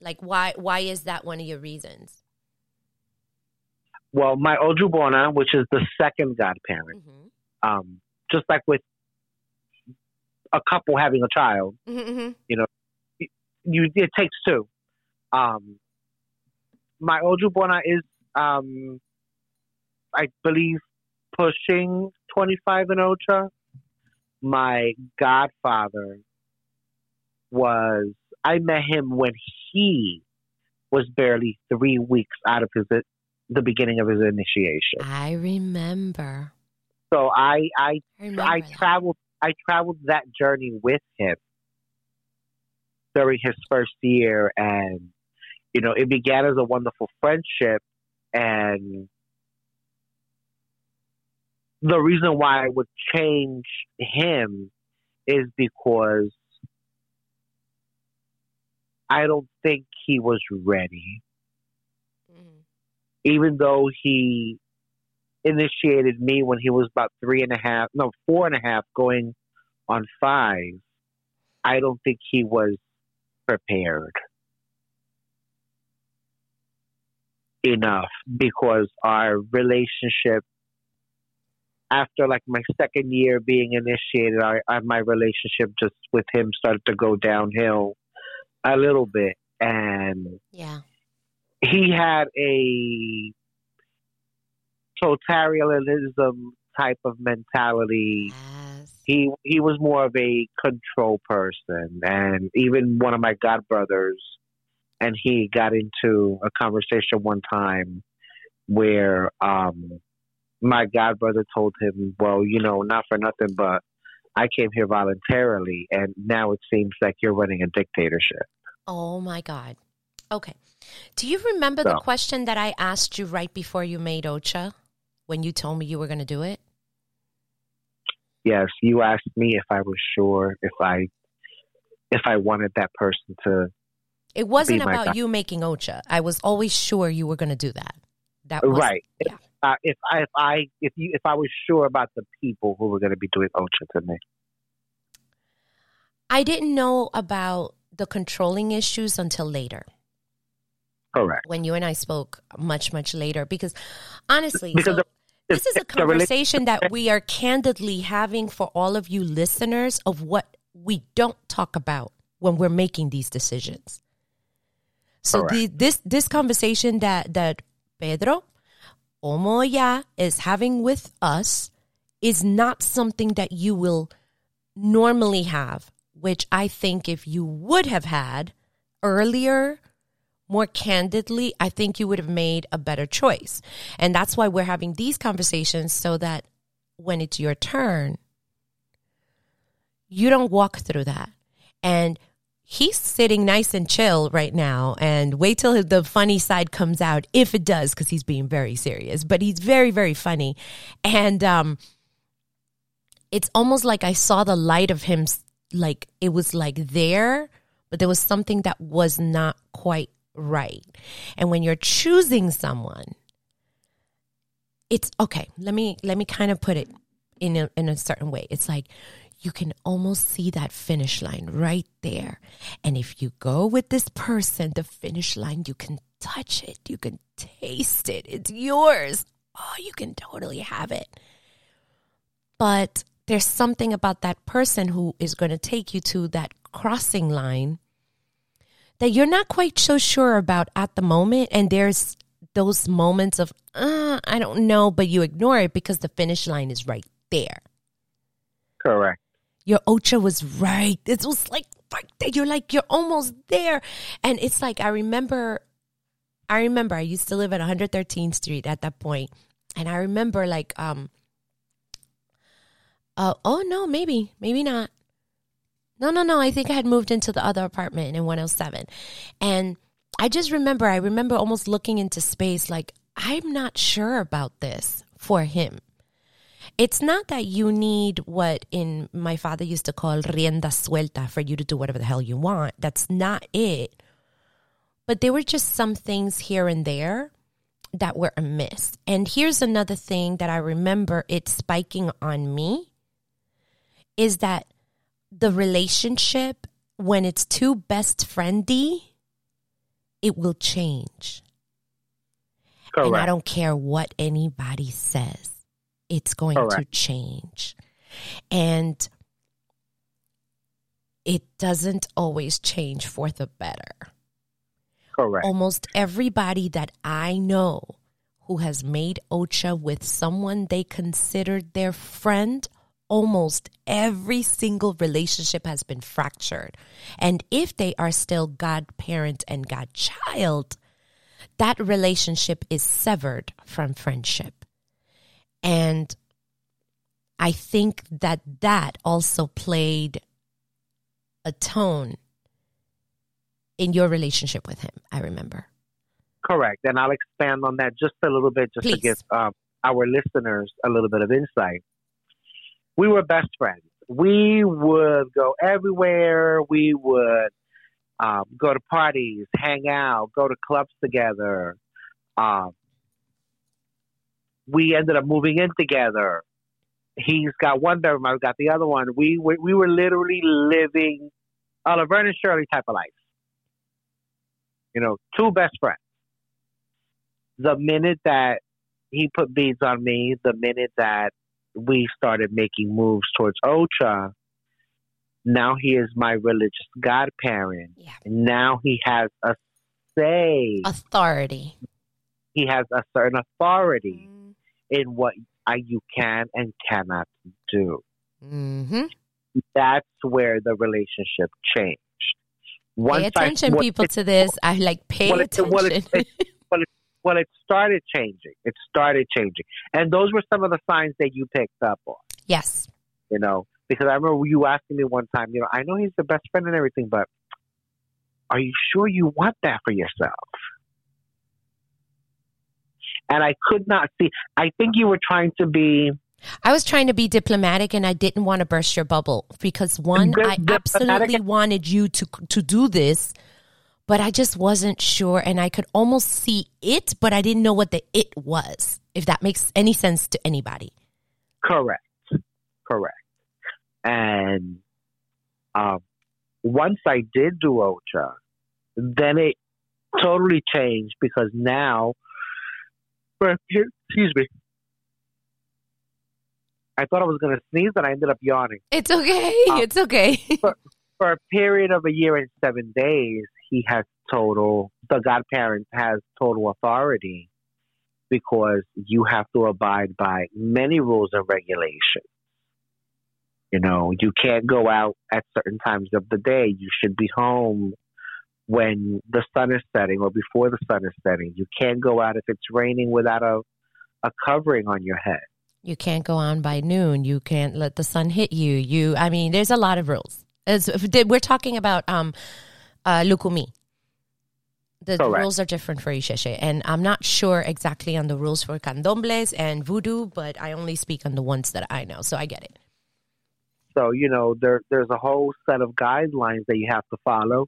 Like why why is that one of your reasons? Well, my Ojubona, which is the second godparent, Mhm. um, just like with a couple having a child, Mhm, mhm. you it takes two. Um, my Ojubona is, um, I believe, pushing twenty five in Ocha. My godfather was I met him when he was barely three weeks out of his the beginning of his initiation. I remember. So I I I, I that. traveled I traveled that journey with him during his first year and you know it began as a wonderful friendship and the reason why I would change him is because I don't think he was ready Mhm. even though he initiated me when he was about three and a half, no, four and a half, going on five, I don't think he was prepared enough because our relationship, after like my second year being initiated, I, our, my relationship just with him started to go downhill a little bit. And Yeah. he had a totalitarianism type of mentality. Yes. He he was more of a control person, and even one of my godbrothers and he got into a conversation one time where um, my godbrother told him, "Well, you know, not for nothing, but I came here voluntarily, and now it seems like you're running a dictatorship." Oh my God. Okay. Do you remember the question that I asked you right before you made Ocha when you told me you were going to do it? yes, you asked me if I was sure if I if I wanted that person to It wasn't about you making Ocha. I was always sure you were going to do that. That was right. yeah. Uh, if I if I if you if I was sure about the people who were going to be doing Ocha to me, I didn't know about the controlling issues until later correct. when you and I spoke much much later because honestly Because so the- this is a conversation that we are candidly having for all of you listeners of what we don't talk about when we're making these decisions. So the, this this conversation that that Pedro Omo Oya is having with us is not something that you will normally have, which I think if you would have had earlier, more candidly, I think you would have made a better choice. And that's why we're having these conversations so that when it's your turn, you don't walk through that. And he's sitting nice and chill right now and wait till the funny side comes out if it does because he's being very serious but he's very very funny. And um it's almost like i saw the light of him like it was like there but there was something that was not quite right. And when you're choosing someone it's okay let me let me kind of put it in a, in a certain way. It's like you can almost see that finish line right there. And if you go with this person, the finish line, you can touch it, you can taste it, it's yours. Oh, you can totally have it. But there's something about that person who is going to take you to that crossing line that you're not quite so sure about at the moment. And there's those moments of, uh, I don't know, but you ignore it because the finish line is right there Correct. Your ocha was right. It was like right. You're like you're almost there, and it's like I remember. I remember I used to live at 113th Street at that point, and I remember like um. Uh, oh no, maybe maybe not. No, no, no. I think I had moved into the other apartment in 107, and I just remember. I remember almost looking into space, like I'm not sure about this for him it's not that you need what in my father used to call rienda suelta for you to do whatever the hell you want. That's not it. But there were just some things here and there that were amiss. And here's another thing that I remember it spiking on me is that the relationship when it's too best friendy, it will change. Correct. And I don't care what anybody says. It's going to change. And it doesn't always change for the better. Correct. Almost everybody that I know who has made Ocha with someone they considered their friend almost every single relationship has been fractured. And if they are still godparent and godchild, that relationship is severed from friendship. And I think that that also played a tone in your relationship with him, I remember. Correct. And I'll expand on that just a little bit, just Please. to give um, our listeners a little bit of insight. We were best friends. We would go everywhere. We would um, go to parties, hang out, go to clubs together. Um, we ended up moving in together. He's got one bedroom, I've got the other one. We we, we were literally living a Laverne and Shirley type of life. You know, two best friends. The minute that he put beads on me, the minute that we started making moves towards Ocha, now he is my religious godparent. Yeah. Now he has a say. Authority. He has a certain authority mm. In what you can and cannot do. Mm-hmm. That's where the relationship changed. Once Pay attention, what- people, it- to this. I like pay well, it, attention. well, it, it, well, it, well, it started changing. It started changing, and those were some of the signs that you picked up on. yes. You know, because I remember you asking me one time. You know, I know he's the best friend and everything, but are you sure you want that for yourself? And I could not see. I think you were trying to be. I was trying to be diplomatic and I didn't want to burst your bubble because one, I absolutely wanted you to to do this, but I just wasn't sure and I could almost see it, but I didn't know what the it was. If that makes any sense to anybody. Correct. Correct. And um, once I did do Ocha, then it totally changed because now, excuse me, I thought I was going to sneeze and I ended up yawning. It's okay. Um, it's okay. For a period of a year and seven days, he has total, the godparent has total authority because you have to abide by many rules and regulations. You know, you can't go out at certain times of the day. You should be home when the sun is setting or before the sun is setting. You can't go out if it's raining without a, a covering on your head. You can't go on by noon. You can't let the sun hit you. You, I mean, there's a lot of rules. As, we're talking about um, uh, Lukumi. The Correct. rules are different for Isese, and I'm not sure exactly on the rules for candombles and voodoo, but I only speak on the ones that I know, so I get it. So, you know, there, there's a whole set of guidelines that you have to follow.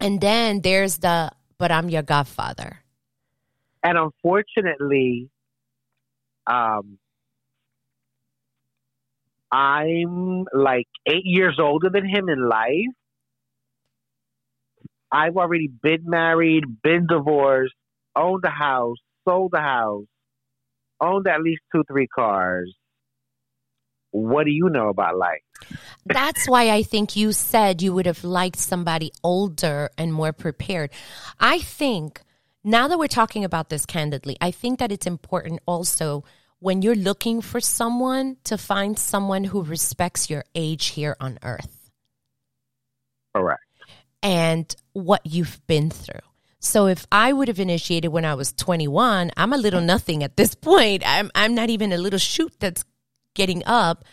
And then there's the, but I'm your godfather. and unfortunately, um, I'm like eight years older than him in life. I've already been married, been divorced, owned a house, sold a house, owned at least two, three cars. What do you know about life? That's why I think you said you would have liked somebody older and more prepared. I think now that we're talking about this candidly, I think that it's important also when you're looking for someone to find someone who respects your age here on earth Correct. and what you've been through. So if I would have initiated when I was 21, I'm a little nothing at this point. I'm I'm not even a little shoot that's getting up.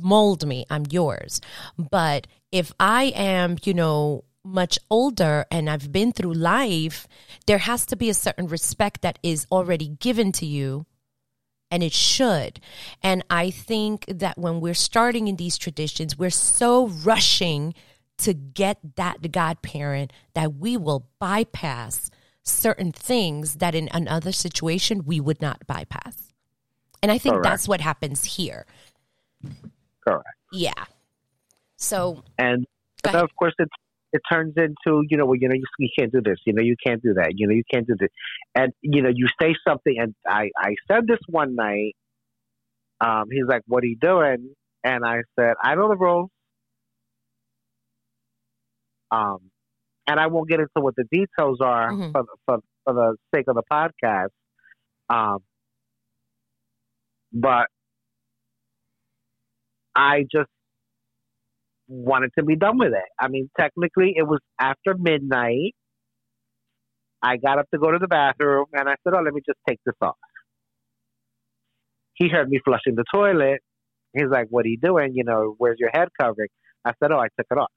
Mold me, I'm yours. But if I am, you know, much older and I've been through life, there has to be a certain respect that is already given to you and it should. And I think that when we're starting in these traditions, we're so rushing to get that godparent that we will bypass certain things that in another situation we would not bypass. And I think Correct. that's what happens here. Correct. Yeah. So, And of course, it it turns into you know well you know you, you can't do this you know you can't do that you know you can't do this and you know you say something and I I said this one night. Um, he's like, "What are you doing?" And I said, "I know the rules." Um, and I won't get into what the details are Mhm. for, for for the sake of the podcast. Um, but I just wanted to be done with it. I mean, technically, it was after midnight. I got up to go to the bathroom and I said, Oh, let me just take this off. He heard me flushing the toilet. He's like, What are you doing? You know, where's your head covering? I said, Oh, I took it off.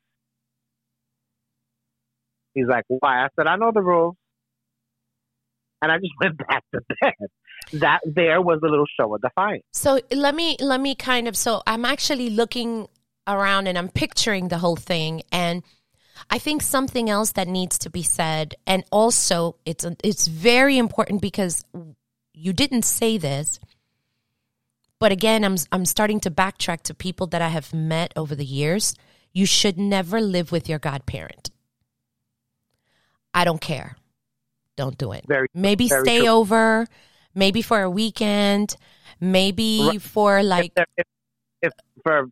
He's like, Why? I said, I know the rules. And I just went back to bed. That there was a little show of defiance. So let me let me kind of so I'm actually looking around and I'm picturing the whole thing. And I think something else that needs to be said and also it's it's very important because you didn't say this but again I'm I'm starting to backtrack to people that I have met over the years. You should never live with your godparent. I don't care. Don't do it. Very maybe very stay true. over maybe for a weekend maybe Right. for like if, if, if for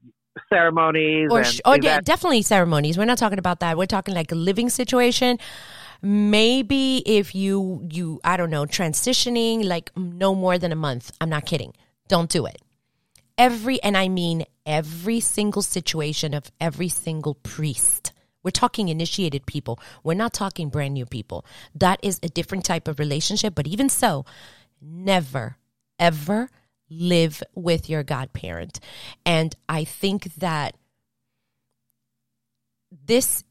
ceremonies or sh- oh yeah, definitely ceremonies. We're not talking about that. We're talking like a living situation. Maybe if you you I don't know transitioning like no more than a month. I'm not kidding. Don't do it. Every and I mean every single situation of every single priest. We're talking initiated people. We're not talking brand new people. That is a different type of relationship. But even so, never, ever live with your godparent. And I think that this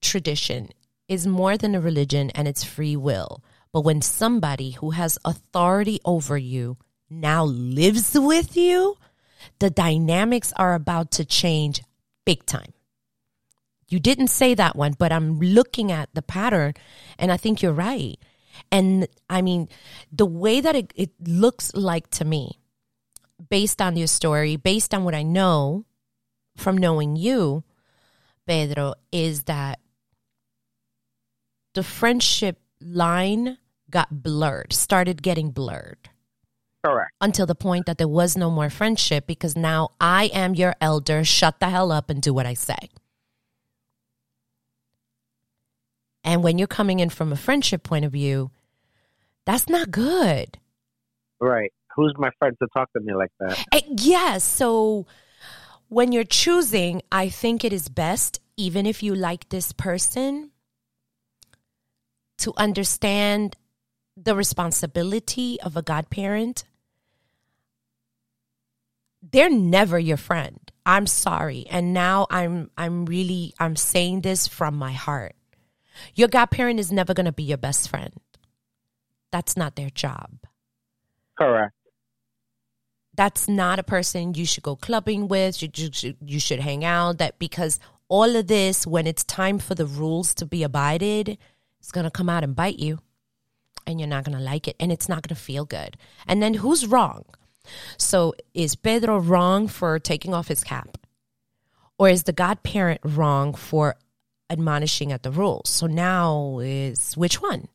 tradition is more than a religion and it's free will. But when somebody who has authority over you now lives with you, the dynamics are about to change big time. You didn't say that one, but I'm looking at the pattern and I think you're right. And I mean, the way that it, it looks like to me, based on your story, based on what I know from knowing you, Pedro, is that the friendship line got blurred, started getting blurred correct. until the point that there was no more friendship because now I am your elder. Shut the hell up and do what I say. And when you're coming in from a friendship point of view, that's not good. Right. Who's my friend to talk to me like that? Eh, Yes. So when you're choosing, I think it is best, even if you like this person, to understand the responsibility of a godparent. They're never your friend. I'm sorry. And now I'm I'm really I'm saying this from my heart. Your godparent is never going to be your best friend. That's not their job Correct. that's not a person you should go clubbing with. You, you, should- you should hang out. That because all of this, when it's time for the rules to be abided, it's gonna come out and bite you, and you're not gonna like it, and it's not gonna feel good. And then who's wrong? So is Pedro wrong for taking off his cap, or is the godparent wrong for admonishing at the rules? So now is which one?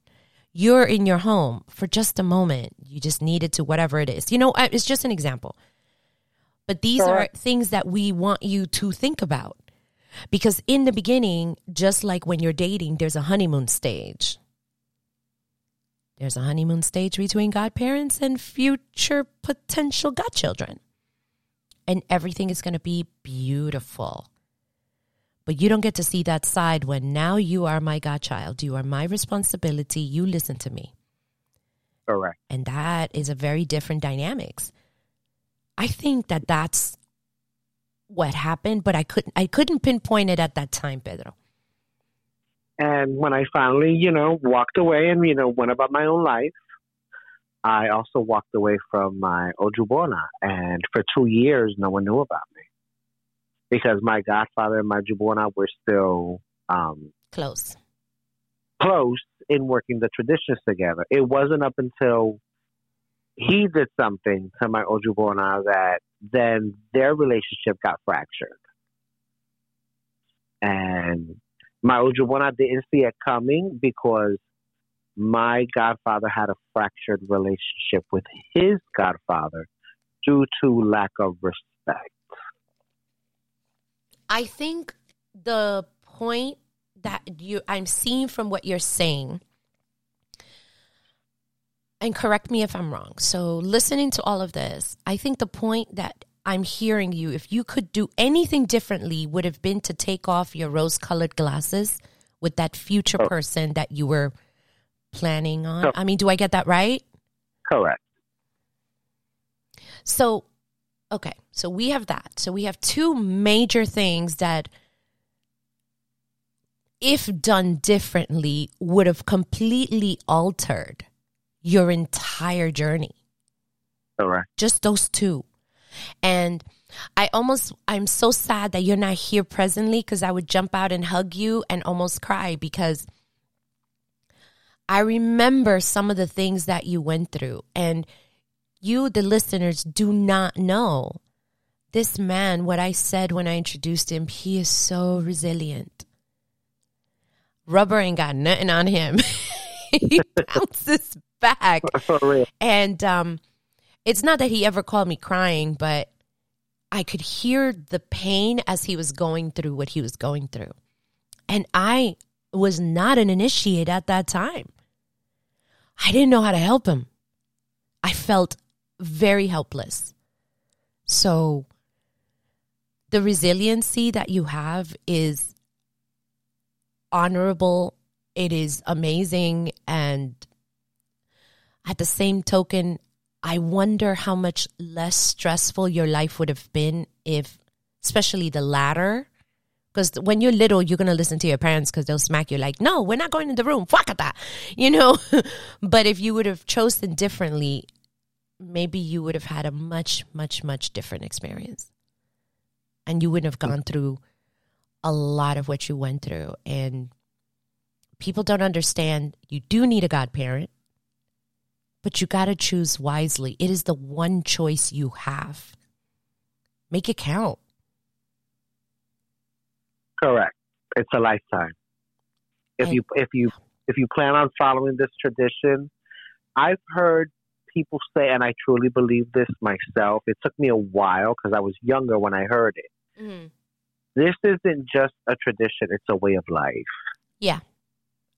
you're in your home for just a moment. You just needed to, whatever it is. You know, it's just an example. But these Correct. are things that we want you to think about. Because in the beginning, just like when you're dating, there's a honeymoon stage. There's a honeymoon stage between godparents and future potential godchildren. And everything is going to be beautiful. But you don't get to see that side when now you are my godchild. You are my responsibility. You listen to me. Correct. And that is a very different dynamics. I think that that's what happened, but I couldn't I couldn't pinpoint it at that time, Pedro. And when I finally, you know, walked away and, you know, went about my own life, I also walked away from my Ojubona. And for two years, no one knew about me. Because my godfather and my Jubona were still um, Close. close in working the traditions together. It wasn't up until he did something to my Ojubona that then their relationship got fractured. And my Ojubona didn't see it coming because my godfather had a fractured relationship with his godfather due to lack of respect. I think the point that you I'm seeing from what you're saying and correct me if I'm wrong. So listening to all of this, I think the point that I'm hearing you, if you could do anything differently, would have been to take off your rose colored glasses with that future Oh. person that you were planning on. Oh. I mean, do I get that right? Correct. So, okay, so we have that. So we have two major things that, if done differently, would have completely altered your entire journey. All right. Just those two. And I almost, I'm so sad that you're not here presently because I would jump out and hug you and almost cry because I remember some of the things that you went through. And you, the listeners, do not know this man, what I said when I introduced him, he is so resilient. Rubber ain't got nothing on him. he bounces back. For real. And um, it's not that he ever called me crying, but I could hear the pain as he was going through what he was going through. And I was not an initiate at that time. I didn't know how to help him. I felt very helpless. So, the resiliency that you have is honorable, it is amazing, and at the same token, I wonder how much less stressful your life would have been if, especially the latter. Because when you're little, you're going to listen to your parents because they'll smack you like, no, we're not going in the room. Fuck at that. You know? but if you would have chosen differently, maybe you would have had a much, much, much different experience. And you wouldn't have gone through a lot of what you went through. And people don't understand you do need a godparent but you got to choose wisely. It is the one choice you have. Make it count. Correct. It's a lifetime. If And- you if you if you plan on following this tradition, I've heard people say, and I truly believe this myself. It took me a while because I was younger when I heard it. Mm-hmm. This isn't just a tradition; it's a way of life. Yeah.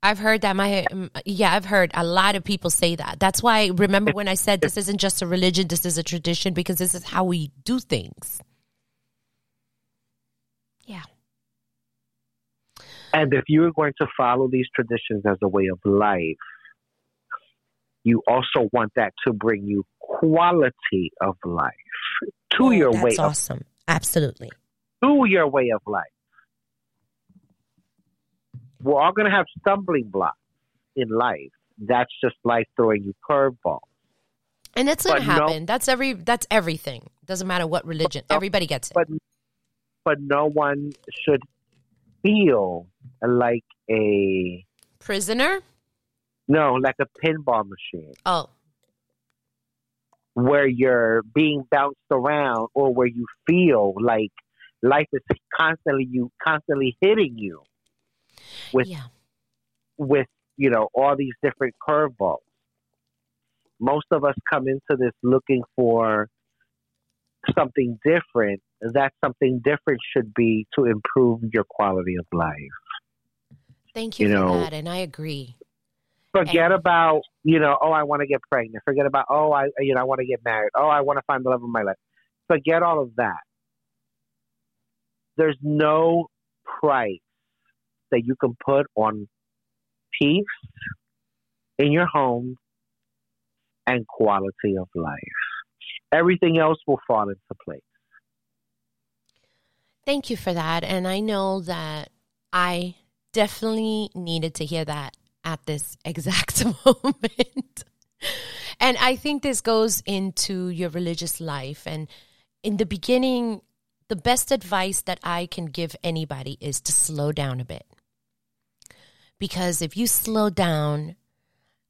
I've heard that my yeah, I've heard a lot of people say that. That's why remember when I said this isn't just a religion, this is a tradition because this is how we do things. Yeah. And if you're going to follow these traditions as a way of life, you also want that to bring you quality of life to your that's way of awesome. Absolutely. to your way of life. We're all going to have stumbling blocks in life. That's just life throwing you curveballs. And that's going to But no- happen. that's every that's everything. Doesn't matter what religion. no- Everybody gets it. But but no one should feel like a Prisoner? No, like a pinball machine Oh. where you're being bounced around or where you feel like life is constantly you constantly hitting you with Yeah. with you know all these different curveballs. Most of us come into this looking for something different. That something different should be to improve your quality of life. Thank you, You for know, that, and I agree. Forget And- about you know oh I want to get pregnant. Forget about oh I you know I want to get married. Oh I want to find the love of my life. Forget all of that. There's no price that you can put on peace in your home and quality of life. Everything else will fall into place. Thank you for that. And I know that I definitely needed to hear that at this exact moment. and I think this goes into your religious life. And in the beginning, the best advice that I can give anybody is to slow down a bit. Because if you slow down,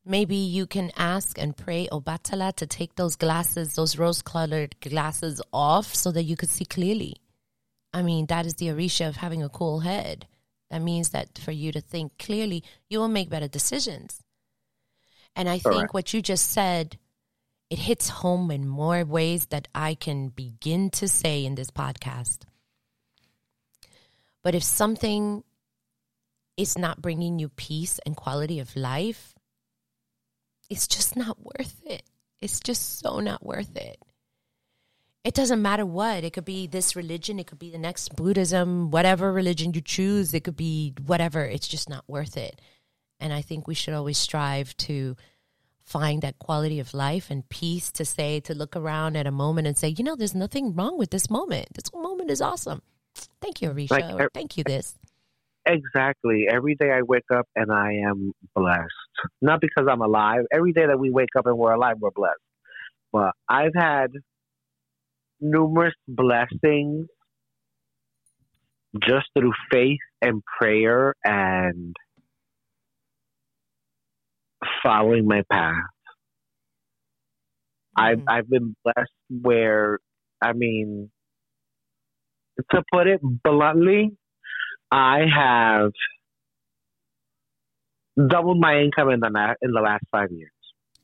maybe you can ask and pray oh, Obatala to take those glasses, those rose colored glasses off so that you could see clearly. I mean, that is the Orisha of having a cool head. That means that for you to think clearly, you will make better decisions. And I think what you just said, it hits home in more ways that I can begin to say in this podcast. But if something is not bringing you peace and quality of life, it's just not worth it. It's just so not worth it. It doesn't matter what. It could be this religion, it could be the next Buddhism, whatever religion you choose, it could be whatever. It's just not worth it. And I think we should always strive to find that quality of life and peace to say, to look around at a moment and say, you know, there's nothing wrong with this moment. This moment is awesome. Thank you, Orisha. Like, or thank you, this. Exactly. Every day I wake up and I am blessed. Not because I'm alive. Every day that we wake up and we're alive, we're blessed. But I've had numerous blessings just through faith and prayer and following my path. I've mm-hmm. I've been blessed where I mean to put it bluntly, I have doubled my income in the in the last five years.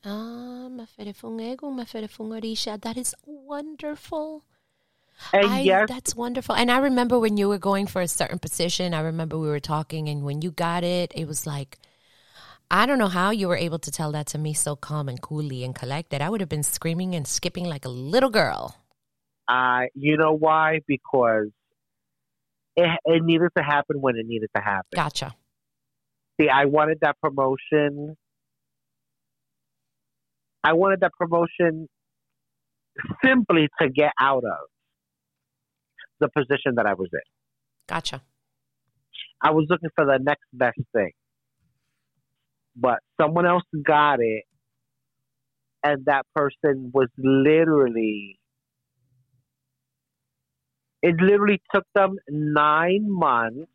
Ah, That is wonderful. And I, yes, that's wonderful. And I remember when you were going for a certain position, I remember we were talking, and when you got it, it was like, I don't know how you were able to tell that to me so calm and coolly and collected. I would have been screaming and skipping like a little girl. Uh, you know why? Because it, it needed to happen when it needed to happen. Gotcha. See, I wanted that promotion I wanted that promotion simply to get out of the position that I was in. Gotcha. I was looking for the next best thing. But someone else got it, and that person was literally, it literally took them nine months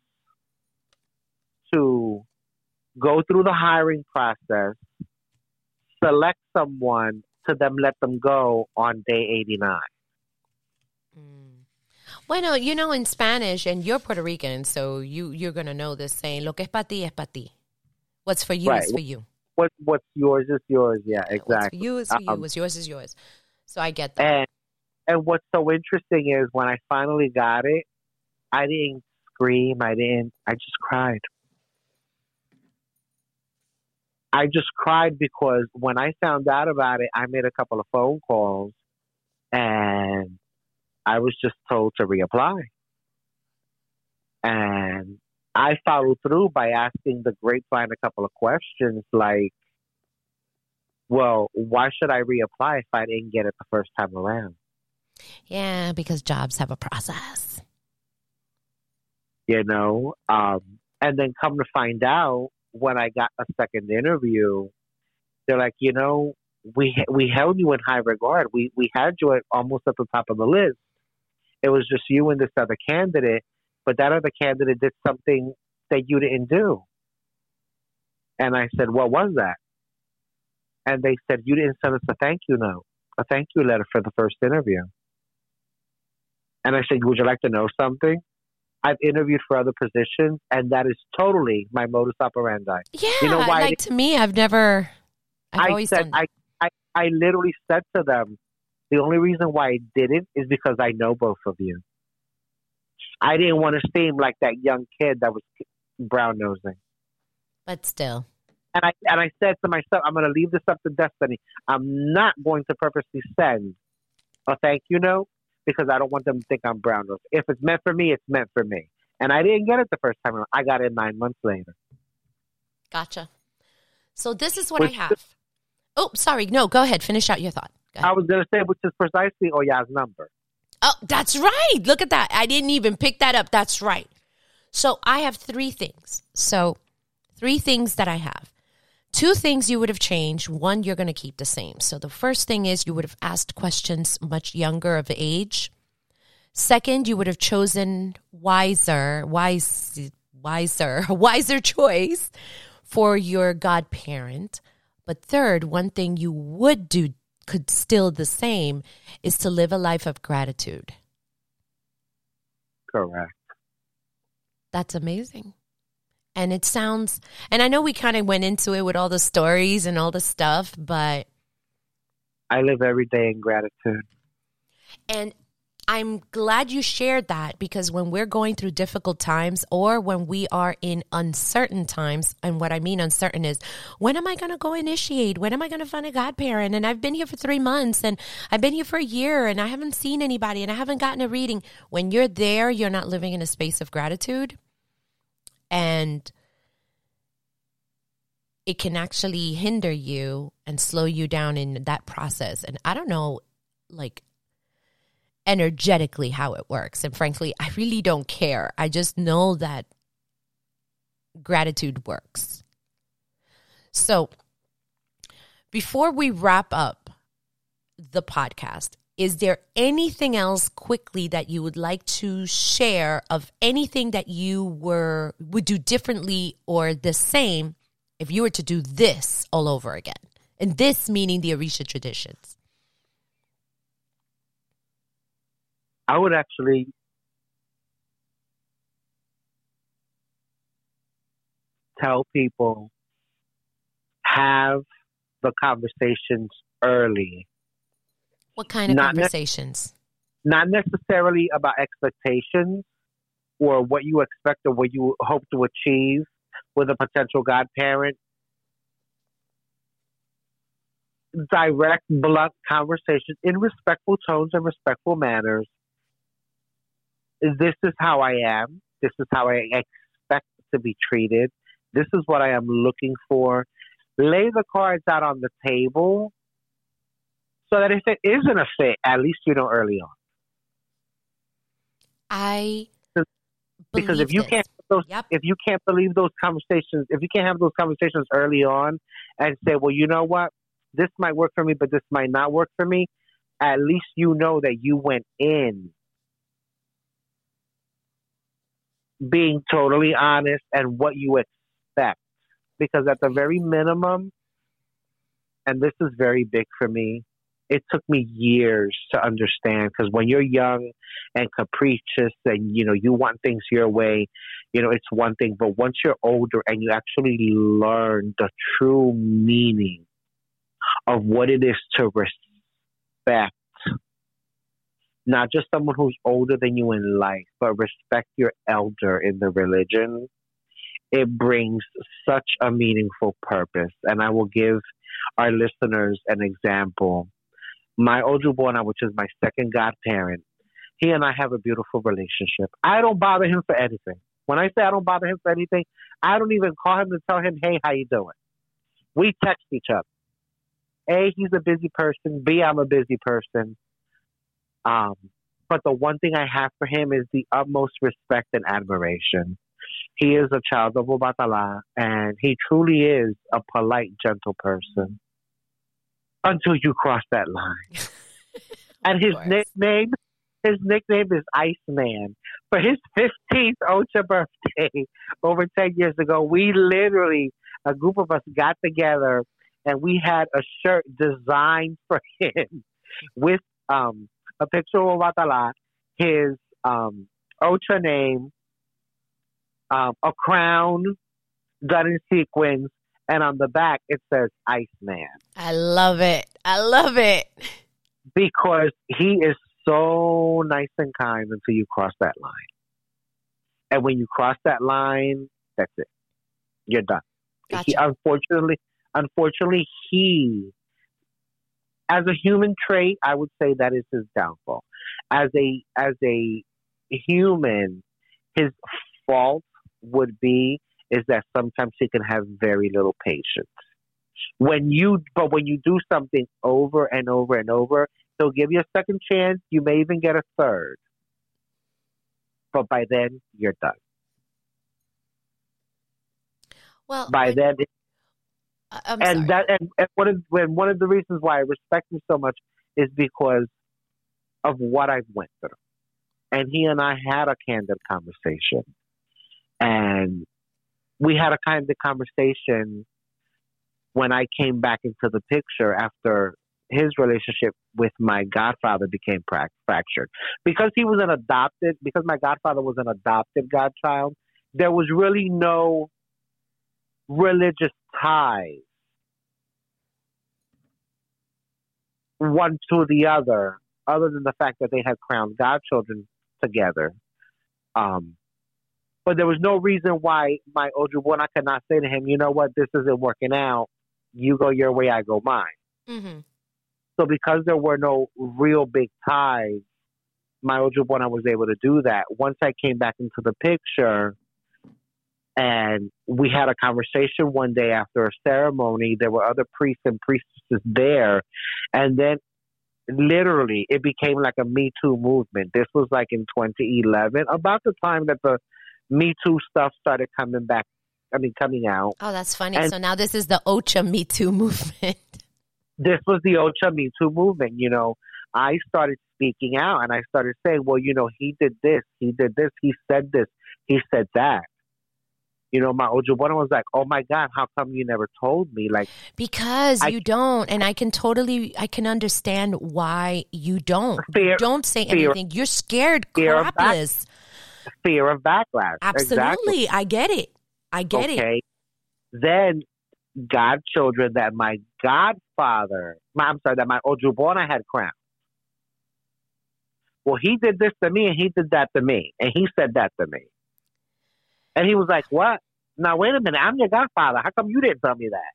to go through the hiring process select someone to them let them go on day 89. Mm. Bueno, you know in Spanish, and you're Puerto Rican, so you you're gonna know this saying: "Lo que es para ti es para ti." What's for you right. is for you. What what's yours is yours. Yeah, exactly. What's for you is for you. Um, what's yours is yours. So I get that. And and what's so interesting is when I finally got it, I didn't scream. I didn't. I just cried. I just cried because when I found out about it, I made a couple of phone calls and I was just told to reapply. And I followed through by asking the grapevine a couple of questions like, well, why should I reapply if I didn't get it the first time around? Yeah, because jobs have a process. You know, um, and then come to find out, when I got a second interview, they're like, you know, we we held you in high regard. We we had you at almost at the top of the list. It was just you and this other candidate, but that other candidate did something that you didn't do. And I said, what was that? And they said, you didn't send us a thank you note, a thank you letter for the first interview. And I said, would you like to know something? I've interviewed for other positions, and that is totally my modus operandi. Yeah, you know why? Like to me, I've never. I've I said I, I I literally said to them, the only reason why I didn't is because I know both of you. I didn't want to seem like that young kid that was brown nosing. But still. And I and I said to myself, I'm going to leave this up to destiny. I'm not going to purposely send a thank you note because I don't want them to think I'm brown nose. If it's meant for me, it's meant for me. And I didn't get it the first time around. I got it nine months later. Gotcha. So this is what which I have. oh, sorry. No, go ahead. Finish out your thought. I was going to say, which is precisely Oya's number. Oh, that's right. Look at that. I didn't even pick that up. That's right. So I have three things. So three things that I have. Two things you would have changed. One, you're going to keep the same. So the first thing is you would have asked questions much younger of age. Second, you would have chosen wiser, wise, wiser, wiser choice for your godparent. But third, one thing you would do could still the same is to live a life of gratitude. Correct. That's amazing. And it sounds, and I know we kind of went into it with all the stories and all the stuff, but I live every day in gratitude. And I'm glad you shared that because when we're going through difficult times or when we are in uncertain times, and what I mean uncertain is when am I going to go initiate? When am I going to find a godparent? And I've been here for three months and I've been here for a year and I haven't seen anybody and I haven't gotten a reading. When you're there, you're not living in a space of gratitude. And it can actually hinder you and slow you down in that process. And I don't know, like, energetically how it works. And frankly, I really don't care. I just know that gratitude works. So, before we wrap up the podcast, is there anything else quickly that you would like to share of anything that you were would do differently or the same if you were to do this all over again? And this meaning the Orisha traditions. I would actually tell people have the conversations early. What kind of not conversations? Ne- not necessarily about expectations or what you expect or what you hope to achieve with a potential godparent. Direct, blunt conversations in respectful tones and respectful manners this is how I am. This is how I expect to be treated. This is what I am looking for. Lay the cards out on the table so that if it isn't a fit, at least you know early on. I because if you this. can't those, yep. if you can't believe those conversations, if you can't have those conversations early on and say, well, you know what, this might work for me, but this might not work for me. At least you know that you went in being totally honest and what you expect. Because at the very minimum, and this is very big for me, it took me years to understand because when you're young and capricious and you know you want things your way you know it's one thing but once you're older and you actually learn the true meaning of what it is to respect not just someone who's older than you in life, but respect your elder in the religion, it brings such a meaningful purpose. And I will give our listeners an example. My Ojubona, which is my second godparent, he and I have a beautiful relationship. I don't bother him for anything. When I say I don't bother him for anything, I don't even call him to tell him, hey, how you doing? We text each other. A, he's a busy person. B, I'm a busy person. Um, but the one thing I have for him is the utmost respect and admiration. He is a child of Obatala, and he truly is a polite, gentle person until you cross that line. and his nickname, his nickname is Iceman. For his 15th Ocha birthday over 10 years ago, we literally, a group of us got together and we had a shirt designed for him with um, a picture of Watala, his um, Ocha name, um, a crown done in sequins, and on the back it says Iceman. I love it. I love it. Because he is so nice and kind until you cross that line. And when you cross that line, that's it. You're done. Gotcha. He, unfortunately, unfortunately, he as a human trait, I would say that is his downfall. As a as a human, his fault would be is that sometimes he can have very little patience. When you but when you do something over and over and over, he'll give you a second chance. You may even get a third. But by then you're done. Well, by then I'm and sorry. that and, and one of when one of the reasons why I respect him so much is because of what I've went through. And he and I had a candid conversation. And we had a kind of conversation when I came back into the picture after his relationship with my godfather became fractured. Because he was an adopted, because my godfather was an adopted godchild, there was really no religious ties one to the other other than the fact that they had crowned godchildren together. Um, but there was no reason why my older one I could not say to him, you know what, this isn't working out. You go your way, I go mine. Mm-hmm. So because there were no real big ties, my older one I was able to do that. Once I came back into the picture and we had a conversation one day after a ceremony, there were other priests and priestesses there. And then literally it became like a Me Too movement. This was like in 2011, about the time that the Me Too stuff started coming back. I mean, coming out. Oh, that's funny. And so now this is the Ocha Me Too movement. this was the Ocha Me Too movement. You know, I started speaking out and I started saying, well, you know, he did this, he did this, he said this, he said that. You know, my Ojubona was like, "Oh my God, how come you never told me?" Like because I, you don't, and I can totally, I can understand why you don't. Fear, you don't say fear, anything. You're scared, fear crapless. Of back, fear of backlash. Absolutely, exactly. I get it. I get it. okay. it. Then godchildren that my godfather, my, I'm sorry, that my Ojubona had crowned. Well, he did this to me and he did that to me and he said that to me. And he was like, What? Now, wait a minute. I'm your godfather. How come you didn't tell me that?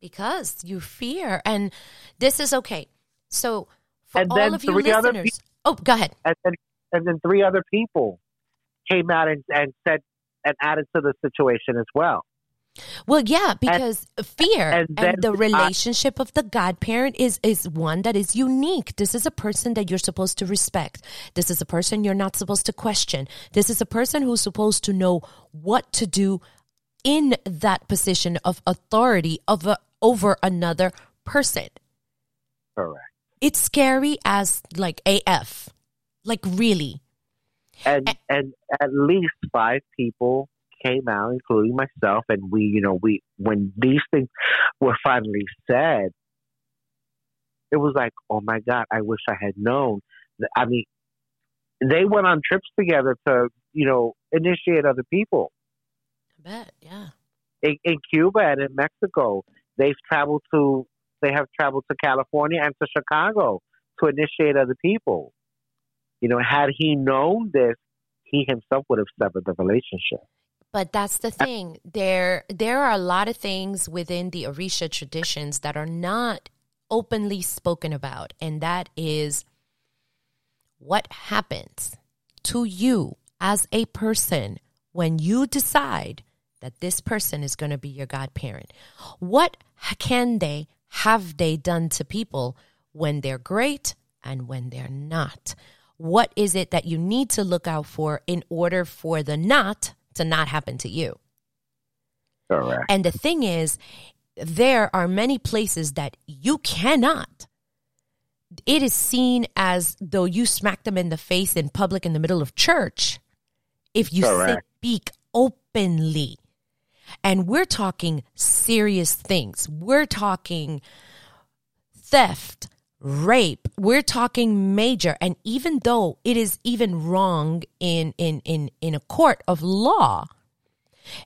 Because you fear. And this is okay. So, for and all of you listeners. Pe- oh, go ahead. And then, and then three other people came out and, and said and added to the situation as well. Well, yeah, because and, fear and, and the relationship of the godparent is is one that is unique. This is a person that you're supposed to respect. This is a person you're not supposed to question. This is a person who's supposed to know what to do in that position of authority of a, over another person. Correct. It's scary as like AF. Like really. And and, and at least five people came out, including myself, and we, you know, we when these things were finally said, it was like, oh my god, I wish I had known. I mean, they went on trips together to, you know, initiate other people. I bet, yeah. In, in Cuba and in Mexico, they've traveled to, they have traveled to California and to Chicago to initiate other people. You know, had he known this, he himself would have severed the relationship. But that's the thing. There there are a lot of things within the Orisha traditions that are not openly spoken about, and that is what happens to you as a person when you decide that this person is going to be your godparent. What can they have they done to people when they're great and when they're not? What is it that you need to look out for in order for the not to not happen to you. Correct. And the thing is, there are many places that you cannot. It is seen as though you smack them in the face in public in the middle of church if you Correct. speak openly. And we're talking serious things. We're talking theft, rape we're talking major. And even though it is even wrong in in in in a court of law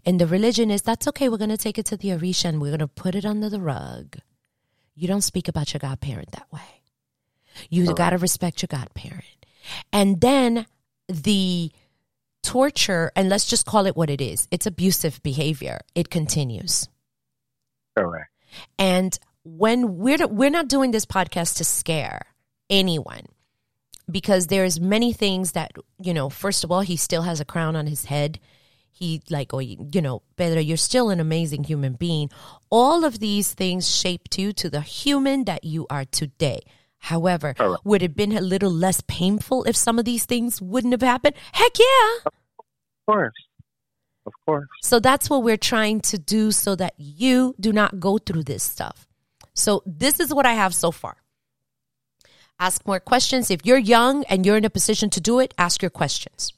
and the religion is that's okay we're going to take it to the orisha and we're going to put it under the rug. You don't speak about your godparent that way. You got to respect your godparent. And then the torture and let's just call it what it is it's abusive behavior. It continues. Correct. And when we're we're not doing this podcast to scare anyone because there's many things that you know first of all he still has a crown on his head. He like oh you know pedro you're still an amazing human being. All of these things shaped you to the human that you are today. However right. would it have been a little less painful if some of these things wouldn't have happened? Heck yeah. Of course. Of course. So that's what we're trying to do so that you do not go through this stuff so this is what I have so far. Ask more questions. If you're young and you're in a position to do it, ask your questions.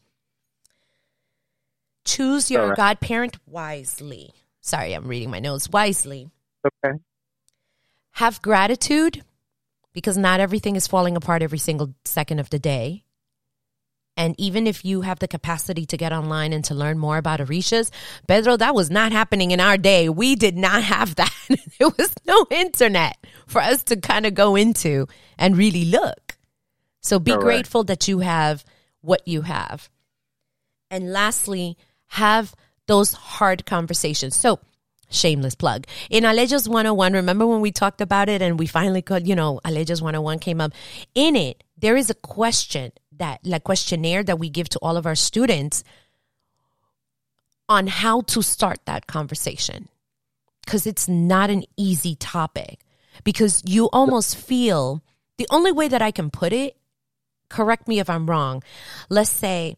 Choose your right. godparent wisely. Sorry, I'm reading my notes wisely. Okay. Have gratitude because not everything is falling apart every single second of the day. And even if you have the capacity to get online and to learn more about Orishas, Pedro, that was not happening in our day. We did not have that. there was no internet for us to kind of go into and really look. So be grateful that you have what you have. And lastly, have those hard conversations. So, shameless plug. In Aleyos 101, remember when we talked about it and we finally could, you know, Aleyos 101 came up. In it, there is a question that, like questionnaire that we give to all of our students on how to start that conversation. Because it's not an easy topic. Because you almost feel the only way that I can put it, correct me if I'm wrong. Let's say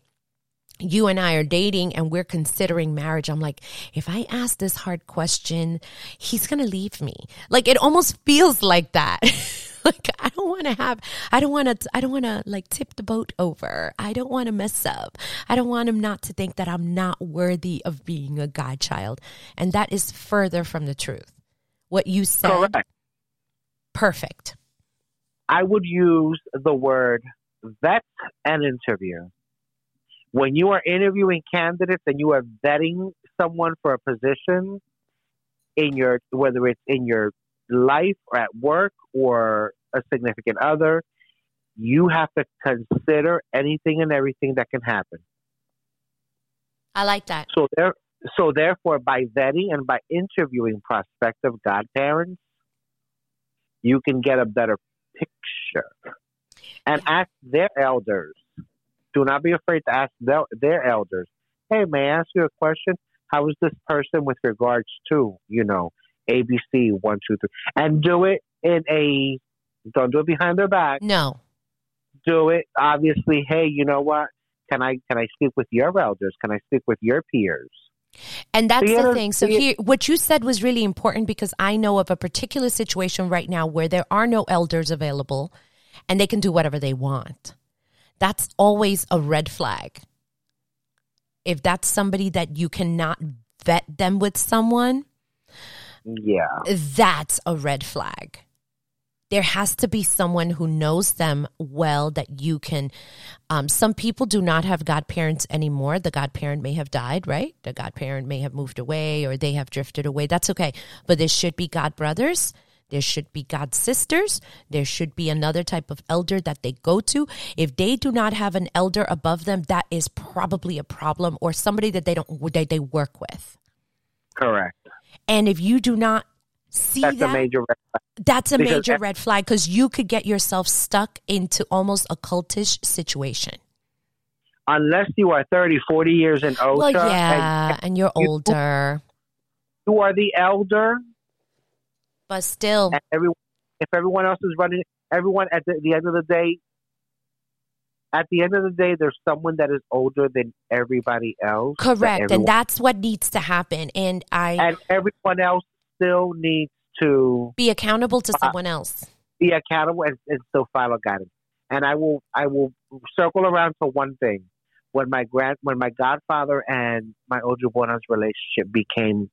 you and I are dating and we're considering marriage. I'm like, if I ask this hard question, he's going to leave me. Like it almost feels like that. like I don't want to have, I don't want to, I don't want to like tip the boat over. I don't want to mess up. I don't want him not to think that I'm not worthy of being a godchild. And that is further from the truth. What you said, Correct. perfect. I would use the word vet and interview. When you are interviewing candidates and you are vetting someone for a position in your whether it's in your life or at work or a significant other, you have to consider anything and everything that can happen. I like that. So there so therefore by vetting and by interviewing prospective godparents, you can get a better picture. And ask their elders. Do not be afraid to ask their, their elders. Hey, may I ask you a question? How is this person with regards to, you know, ABC one, two, three? And do it in a don't do it behind their back. No. Do it obviously, hey, you know what? Can I can I speak with your elders? Can I speak with your peers? And that's the thing. So here, what you said was really important because I know of a particular situation right now where there are no elders available and they can do whatever they want. That's always a red flag. If that's somebody that you cannot vet them with someone, Yeah. that's a red flag. There has to be someone who knows them well that you can. Um, some people do not have godparents anymore. The godparent may have died, right? The godparent may have moved away or they have drifted away. That's okay. But there should be god brothers. There should be god sisters. There should be another type of elder that they go to. If they do not have an elder above them, that is probably a problem or somebody that they don't that they work with. Correct. And if you do not see That's that, a major red flag. that's a Because major red flag because you could get yourself stuck into almost a cultish situation. unless you are 30, 40 years and older. well, yeah, and and, you're you- older, you are the elder, but still, everyone, if everyone else is running, everyone at the, the end of the day, at the end of the day, there's someone that is older than everybody else. that correct, everyone- and that's what needs to happen. And I and everyone else still needs to be accountable to Uh, someone else. be accountable and, and still follow guidance. And I will, I will circle around to one thing. When my grand, when my godfather and my Ojubona's relationship became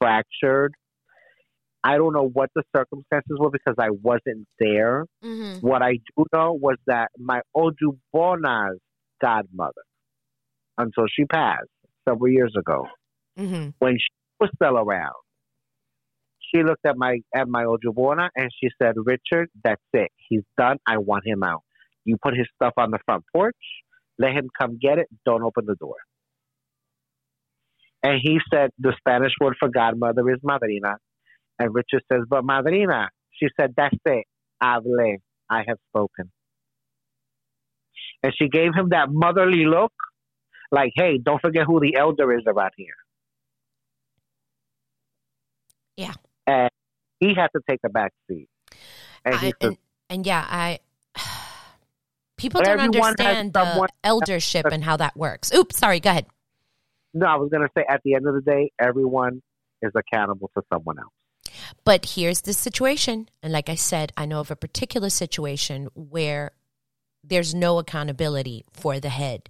fractured, I don't know what the circumstances were because I wasn't there. Mm-hmm. What I do know was that my Ojubona's godmother, until she passed several years ago, Mm-hmm. when she was still around, she looked at my at my Ojubona and she said, "Richard, that's it. He's done. I want him out. You put his stuff on the front porch. Let him come get it. Don't open the door." And he said, the Spanish word for godmother is madrina. And Richard says, "But madrina," she said, "That's it. Hable. I have spoken." And she gave him that motherly look, like, "Hey, don't forget who the elder is around here." Yeah. And he had to take the back seat. And I, and, and yeah, I people don't understand the eldership and how that works. Oops, sorry. Go ahead. "No, I was going to say at the end of the day, everyone is accountable to someone else." But here's the situation. And like I said, I know of a particular situation where there's no accountability for the head.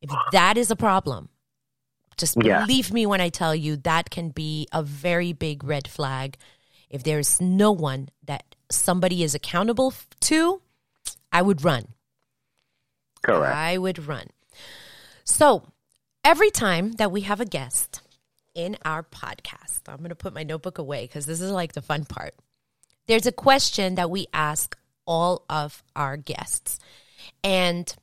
If that is a problem, just Yeah. believe me when I tell you that can be a very big red flag. If there's no one that somebody is accountable to, I would run. Correct. I would run. So every time that we have a guest in our podcast, I'm going to put my notebook away because this is like the fun part. There's a question that we ask all of our guests. And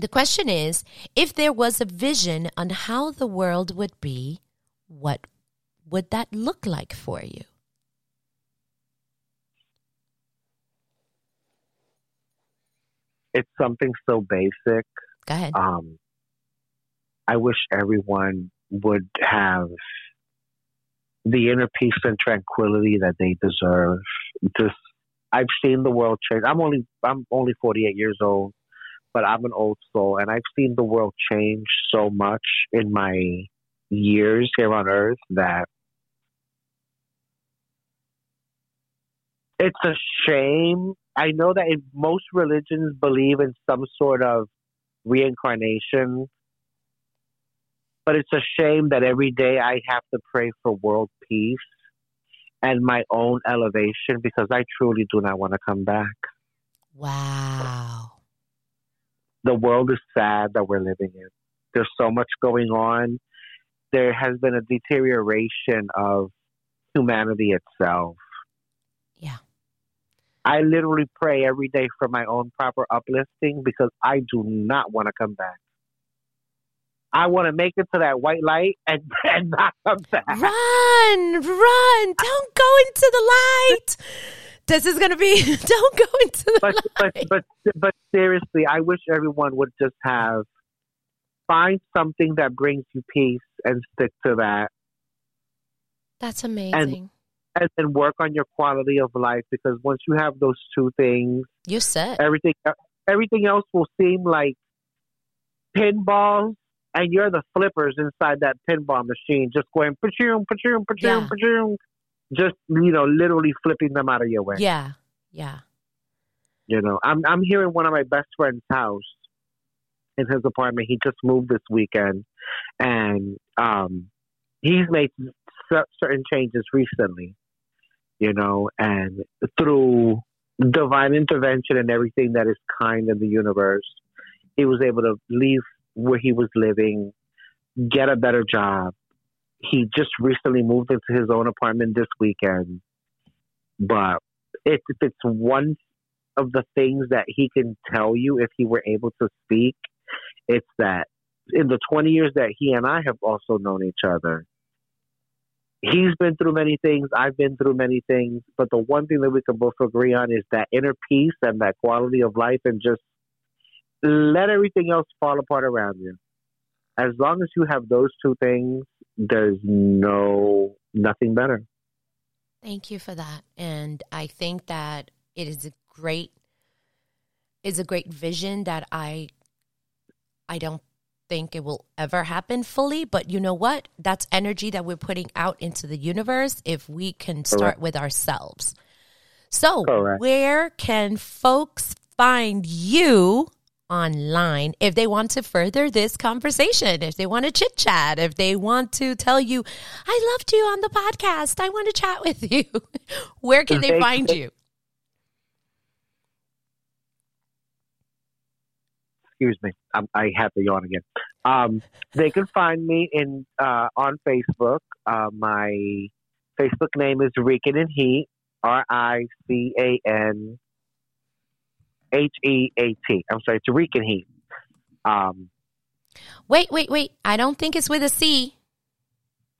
the question is if there was a vision on how the world would be, what would that look like for you? It's something so basic. Go ahead. Um, I wish everyone would have the inner peace and tranquility that they deserve. Just, I've seen the world change. I'm only, I'm only 48 years old, but I'm an old soul, and I've seen the world change so much in my years here on Earth that it's a shame. I know that most religions believe in some sort of reincarnation, but it's a shame that every day I have to pray for world peace and my own elevation because I truly do not want to come back. Wow. The world is sad that we're living in. There's so much going on. There has been a deterioration of humanity itself. Yeah. I literally pray every day for my own proper uplifting because I do not want to come back. I want to make it to that white light and, and not come back. Run, run. Don't go into the light. This is going to be, don't go into the But, but, but, but seriously, I wish everyone would just have, find something that brings you peace and stick to that That's amazing. and then work on your quality of life because once you have those two things, you said. everything everything else will seem like pinballs and you're the flippers inside that pinball machine just going pachoom pachoom pachoom Yeah. pachoom just you know literally flipping them out of your way Yeah. Yeah. you know i'm i'm here in one of my best friend's house in his apartment he just moved this weekend and um he's made certain changes recently you know and through divine intervention and everything that is kind in the universe he was able to leave where he was living get a better job he just recently moved into his own apartment this weekend but if if it's one of the things that he can tell you if he were able to speak, it's that in the 20 years that he and I have also known each other, he's been through many things, I've been through many things, but the one thing that we can both agree on is that inner peace and that quality of life and just let everything else fall apart around you. As long as you have those two things, there's no nothing better. Thank you for that. And I think that it is a great is a great vision that I I don't think it will ever happen fully, but you know what? That's energy that we're putting out into the universe if we can start Correct. with ourselves. So, Correct. where can folks find you online if they want to further this conversation, if they want to chit chat, if they want to tell you, I loved you on the podcast, I want to chat with you. Where can they find you? excuse me, I, I had to yawn again. Um, they can find me in uh, on Facebook. Uh, my Facebook name is Rican and Heat, R I C A N H E A T. I'm sorry, it's Rican Heat. Um, Wait, wait, wait. I don't think it's with a C.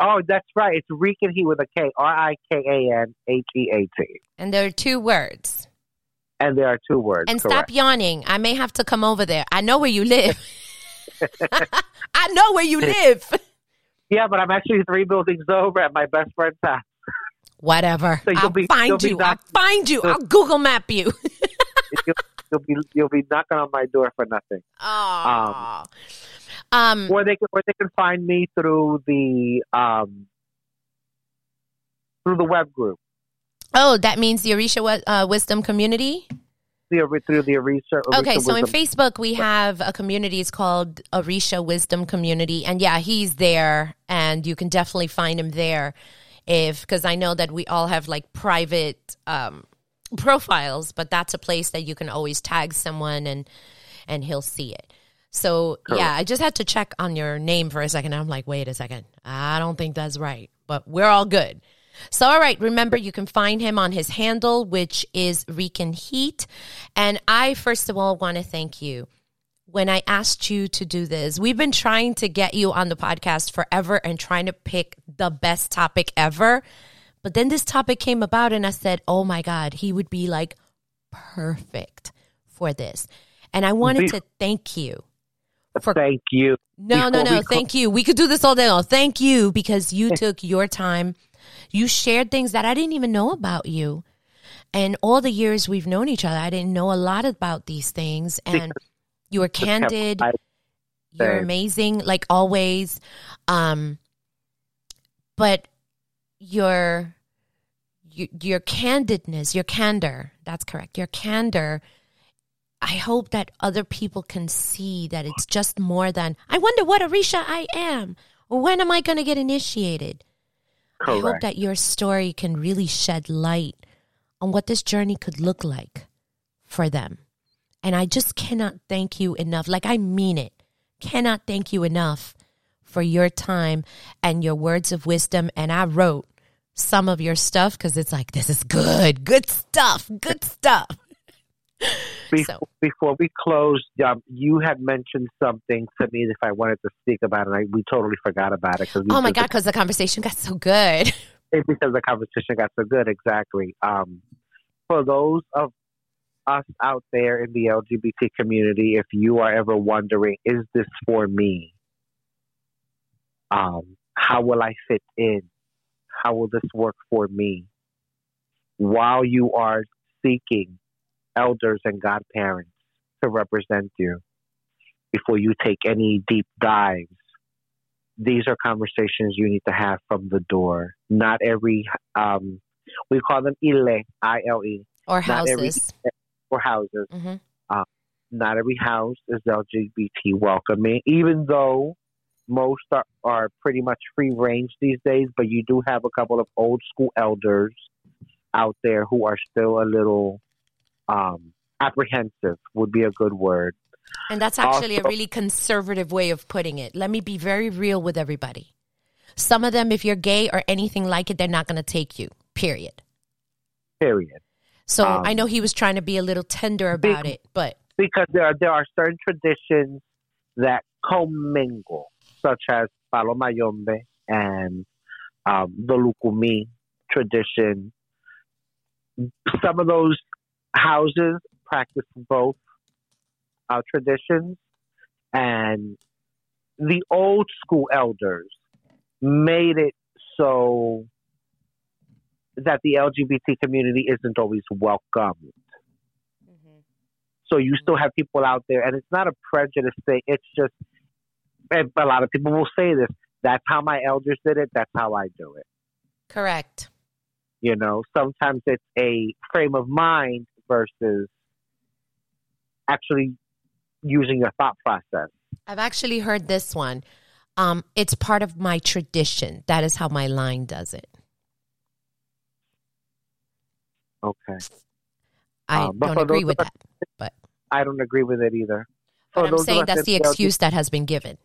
oh, that's right. It's Rikan Heat with a K, R I K A N H E A T. And there are two words. And there are two words. And correct. stop yawning. I may have to come over there. I know where you live. I know where you live. Yeah, but I'm actually three buildings over at my best friend's house. Whatever. So you'll I'll be- find you'll be you. I'll find you. I'll Google map you. you'll, be you'll be knocking on my door for nothing. Oh. Um, or they can or they can find me through the um through the web group oh, that means the Orisha uh, Wisdom Community? the through the research. Okay, so in Facebook we have a community. It's called Orisha Wisdom Community, and yeah, he's there, and you can definitely find him there. If because I know that we all have like private um, profiles, but that's a place that you can always tag someone and and he'll see it. So yeah, I just had to check on your name for a second. I'm like, wait a second, I don't think that's right, but we're all good. So, all right, remember you can find him on his handle, which is Rikan Heat. And I, first of all, want to thank you. When I asked you to do this, we've been trying to get you on the podcast forever and trying to pick the best topic ever. But then this topic came about, and I said, oh my God, he would be like perfect for this. And I wanted to thank you. For, thank you. No, no, no. Thank you. We could do this all day long. Thank you because you took your time. You shared things that I didn't even know about you. And all the years we've known each other, I didn't know a lot about these things. And you were candid. You're amazing, like always. Um, but your your, your candidness, your candor, that's correct. Your candor I hope that other people can see that it's just more than, I wonder what Orisha I am, or when am I going to get initiated? Correct. I hope that your story can really shed light on what this journey could look like for them. And I just cannot thank you enough. Like, I mean it. Cannot thank you enough for your time and your words of wisdom. And I wrote some of your stuff because it's like, this is good, good stuff, good stuff. Before, so. before we close, um, you had mentioned something to me if I wanted to speak about it. I, we totally forgot about it. Cause oh my God, because the conversation got so good. It's because the conversation got so good, exactly. Um, for those of us out there in the LGBT community, if you are ever wondering, is this for me? Um, how will I fit in? How will this work for me? While you are seeking elders and godparents to represent you before you take any deep dives. These are conversations you need to have from the door. Not every, um, we call them ile, I L E. Or houses. Every, or houses. Mm-hmm. Uh, not every house is LGBT welcoming, even though most are, are pretty much free range these days, but you do have a couple of old school elders out there who are still a little um, apprehensive would be a good word. And that's actually also, a really conservative way of putting it. Let me be very real with everybody. Some of them, if you're gay or anything like it, they're not going to take you, period. Period. So um, I know he was trying to be a little tender about it, but. Because there are, there are certain traditions that commingle, such as Palo Mayombe and um, the Lukumi tradition. Some of those houses practice both uh, traditions, and the old school elders made it so that the LGBT community isn't always welcomed. Mm-hmm. So you still have people out there, and it's not a prejudice thing. It's just, a lot of people will say this. That's how my elders did it. That's how I do it. Correct. You know, sometimes it's a frame of mind versus actually using your thought process. I've actually heard this one. Um, it's part of my tradition. That is how my line does it. Okay. I um, don't agree with that, but I don't agree with it either. But I'm saying that's the excuse that has been given.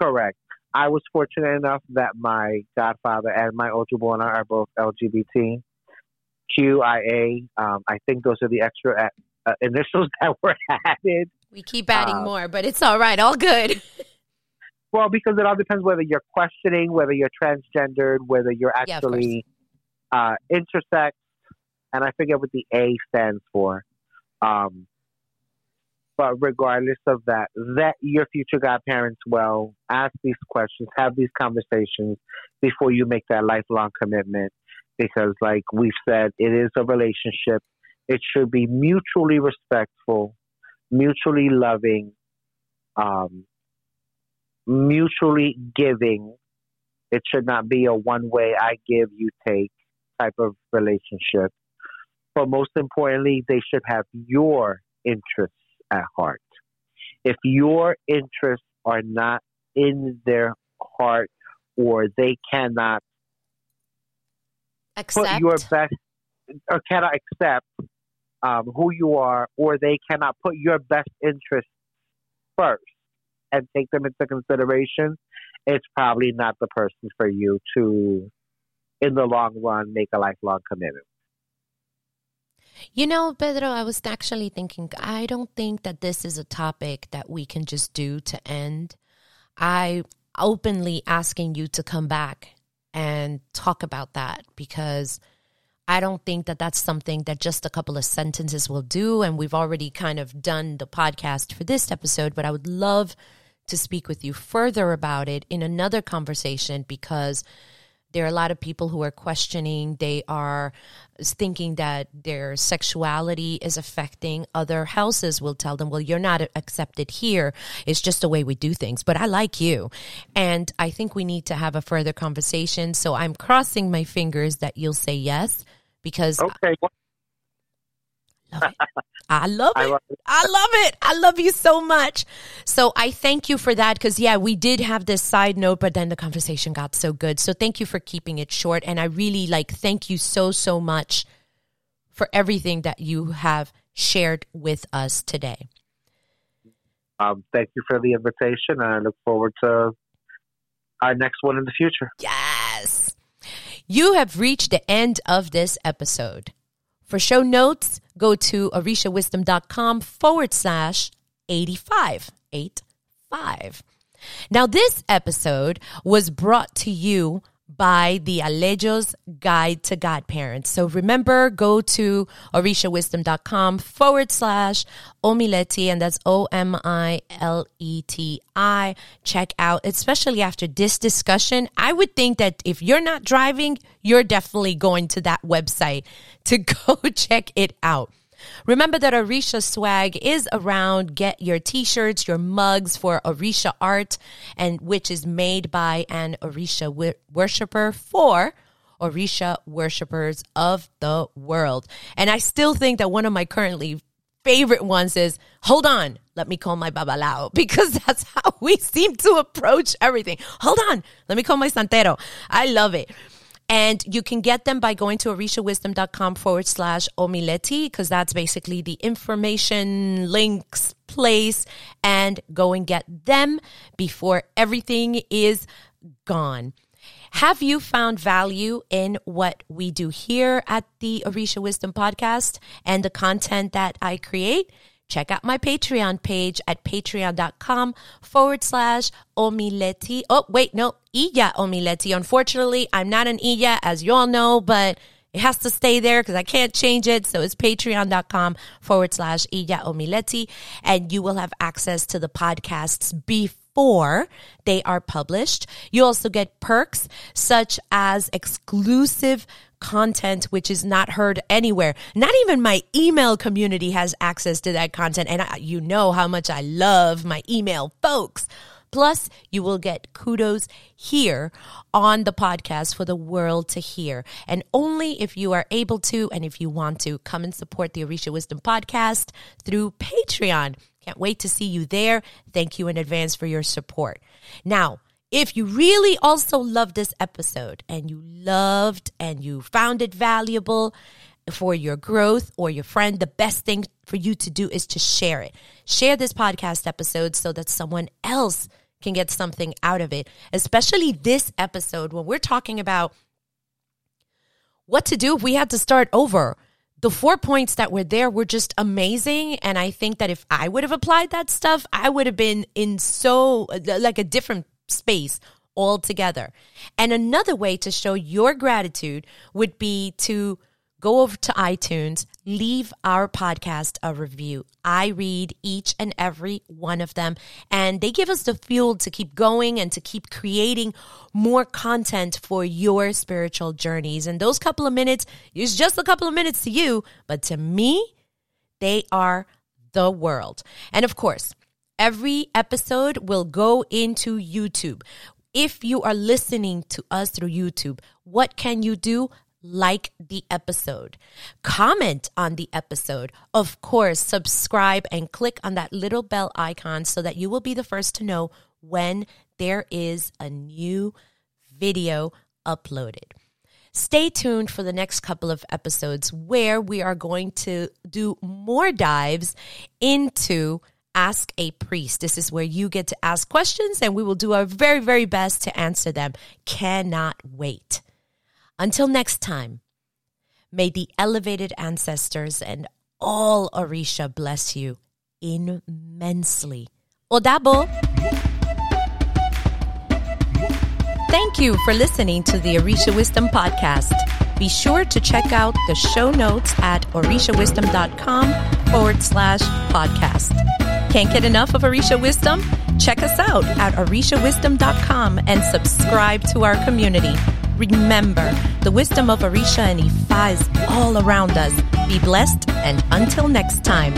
Correct. I was fortunate enough that my godfather and my Ojubona are both LGBT. QIA. Um, I think those are the extra uh, initials that were added. We keep adding uh, more, but it's all right. All good. well, because it all depends whether you're questioning, whether you're transgendered, whether you're actually yeah, uh, intersex, and I forget what the A stands for. Um, but regardless of that, that your future godparents well ask these questions, have these conversations before you make that lifelong commitment because, like we've said, it is a relationship. It should be mutually respectful, mutually loving, um, mutually giving. It should not be a one way I give, you take type of relationship. But most importantly, they should have your interests at heart. If your interests are not in their heart or they cannot accept. put your best or cannot accept um, who you are, or they cannot put your best interests first and take them into consideration, it's probably not the person for you to in the long run make a lifelong commitment. You know, Pedro, I was actually thinking, I don't think that this is a topic that we can just do to end. I openly asking you to come back and talk about that because I don't think that that's something that just a couple of sentences will do. And we've already kind of done the podcast for this episode, but I would love to speak with you further about it in another conversation because there are a lot of people who are questioning. They are thinking that their sexuality is affecting other houses. Will tell them, well, you're not accepted here. It's just the way we do things. But I like you. And I think we need to have a further conversation. So I'm crossing my fingers that you'll say yes because. Okay. Love it. I love it. I love it. I love it. I love you so much. So I thank you for that because, yeah, we did have this side note, but then the conversation got so good. So thank you for keeping it short. And I really like, thank you so, so much for everything that you have shared with us today. Um, thank you for the invitation. I look forward to our next one in the future. Yes. You have reached the end of this episode. For show notes, go to orishawisdom.com forward slash 85. 85. Now, this episode was brought to you by the Aleyos Guide to Godparents. So remember, go to orishawisdom.com forward slash Omileti, and that's O M I L E T I. Check out, especially after this discussion. I would think that if you're not driving, you're definitely going to that website to go check it out. Remember that Orisha swag is around. Get your t-shirts, your mugs for Orisha art, and which is made by an Orisha worshiper for Orisha worshippers of the world. And I still think that one of my currently favorite ones is hold on let me call my babalao because that's how we seem to approach everything hold on let me call my santero i love it and you can get them by going to orishawisdom.com forward slash omileti, because that's basically the information links place and go and get them before everything is gone. Have you found value in what we do here at the Orisha Wisdom podcast and the content that I create? Check out my Patreon page at patreon.com forward slash omileti. Oh, wait, no, Iya Omileti. Unfortunately, I'm not an Iya, as you all know, but it has to stay there because I can't change it. So it's patreon.com forward slash Iya Omileti. And you will have access to the podcasts before they are published. You also get perks such as exclusive content which is not heard anywhere. Not even my email community has access to that content. And I, you know how much I love my email folks. Plus, you will get kudos here on the podcast for the world to hear. And only if you are able to and if you want to come and support the Orisha Wisdom podcast through Patreon. Can't wait to see you there. Thank you in advance for your support. Now, if you really also love this episode and you loved and you found it valuable for your growth or your friend, the best thing for you to do is to share it. Share this podcast episode so that someone else can get something out of it, especially this episode when we're talking about what to do if we had to start over. The four points that were there were just amazing. And I think that if I would have applied that stuff, I would have been in so, like a different space altogether. And another way to show your gratitude would be to go over to iTunes, leave our podcast a review. I read each and every one of them, and they give us the fuel to keep going and to keep creating more content for your spiritual journeys. And those couple of minutes is just a couple of minutes to you, but to me, they are the world. And of course, Every episode will go into YouTube. If you are listening to us through YouTube, what can you do? Like the episode, comment on the episode. Of course, subscribe and click on that little bell icon so that you will be the first to know when there is a new video uploaded. Stay tuned for the next couple of episodes where we are going to do more dives into Ask a Priest. This is where you get to ask questions and we will do our very, very best to answer them. Cannot wait. Until next time, may the elevated ancestors and all Orisha bless you immensely. Odabo. Thank you for listening to the Orisha Wisdom Podcast. Be sure to check out the show notes at orishawisdom.com forward slash podcast. Can't get enough of Orisha Wisdom? Check us out at orishawisdom.com and subscribe to our community. Remember, the wisdom of Orisha and Ifa is all around us. Be blessed and until next time.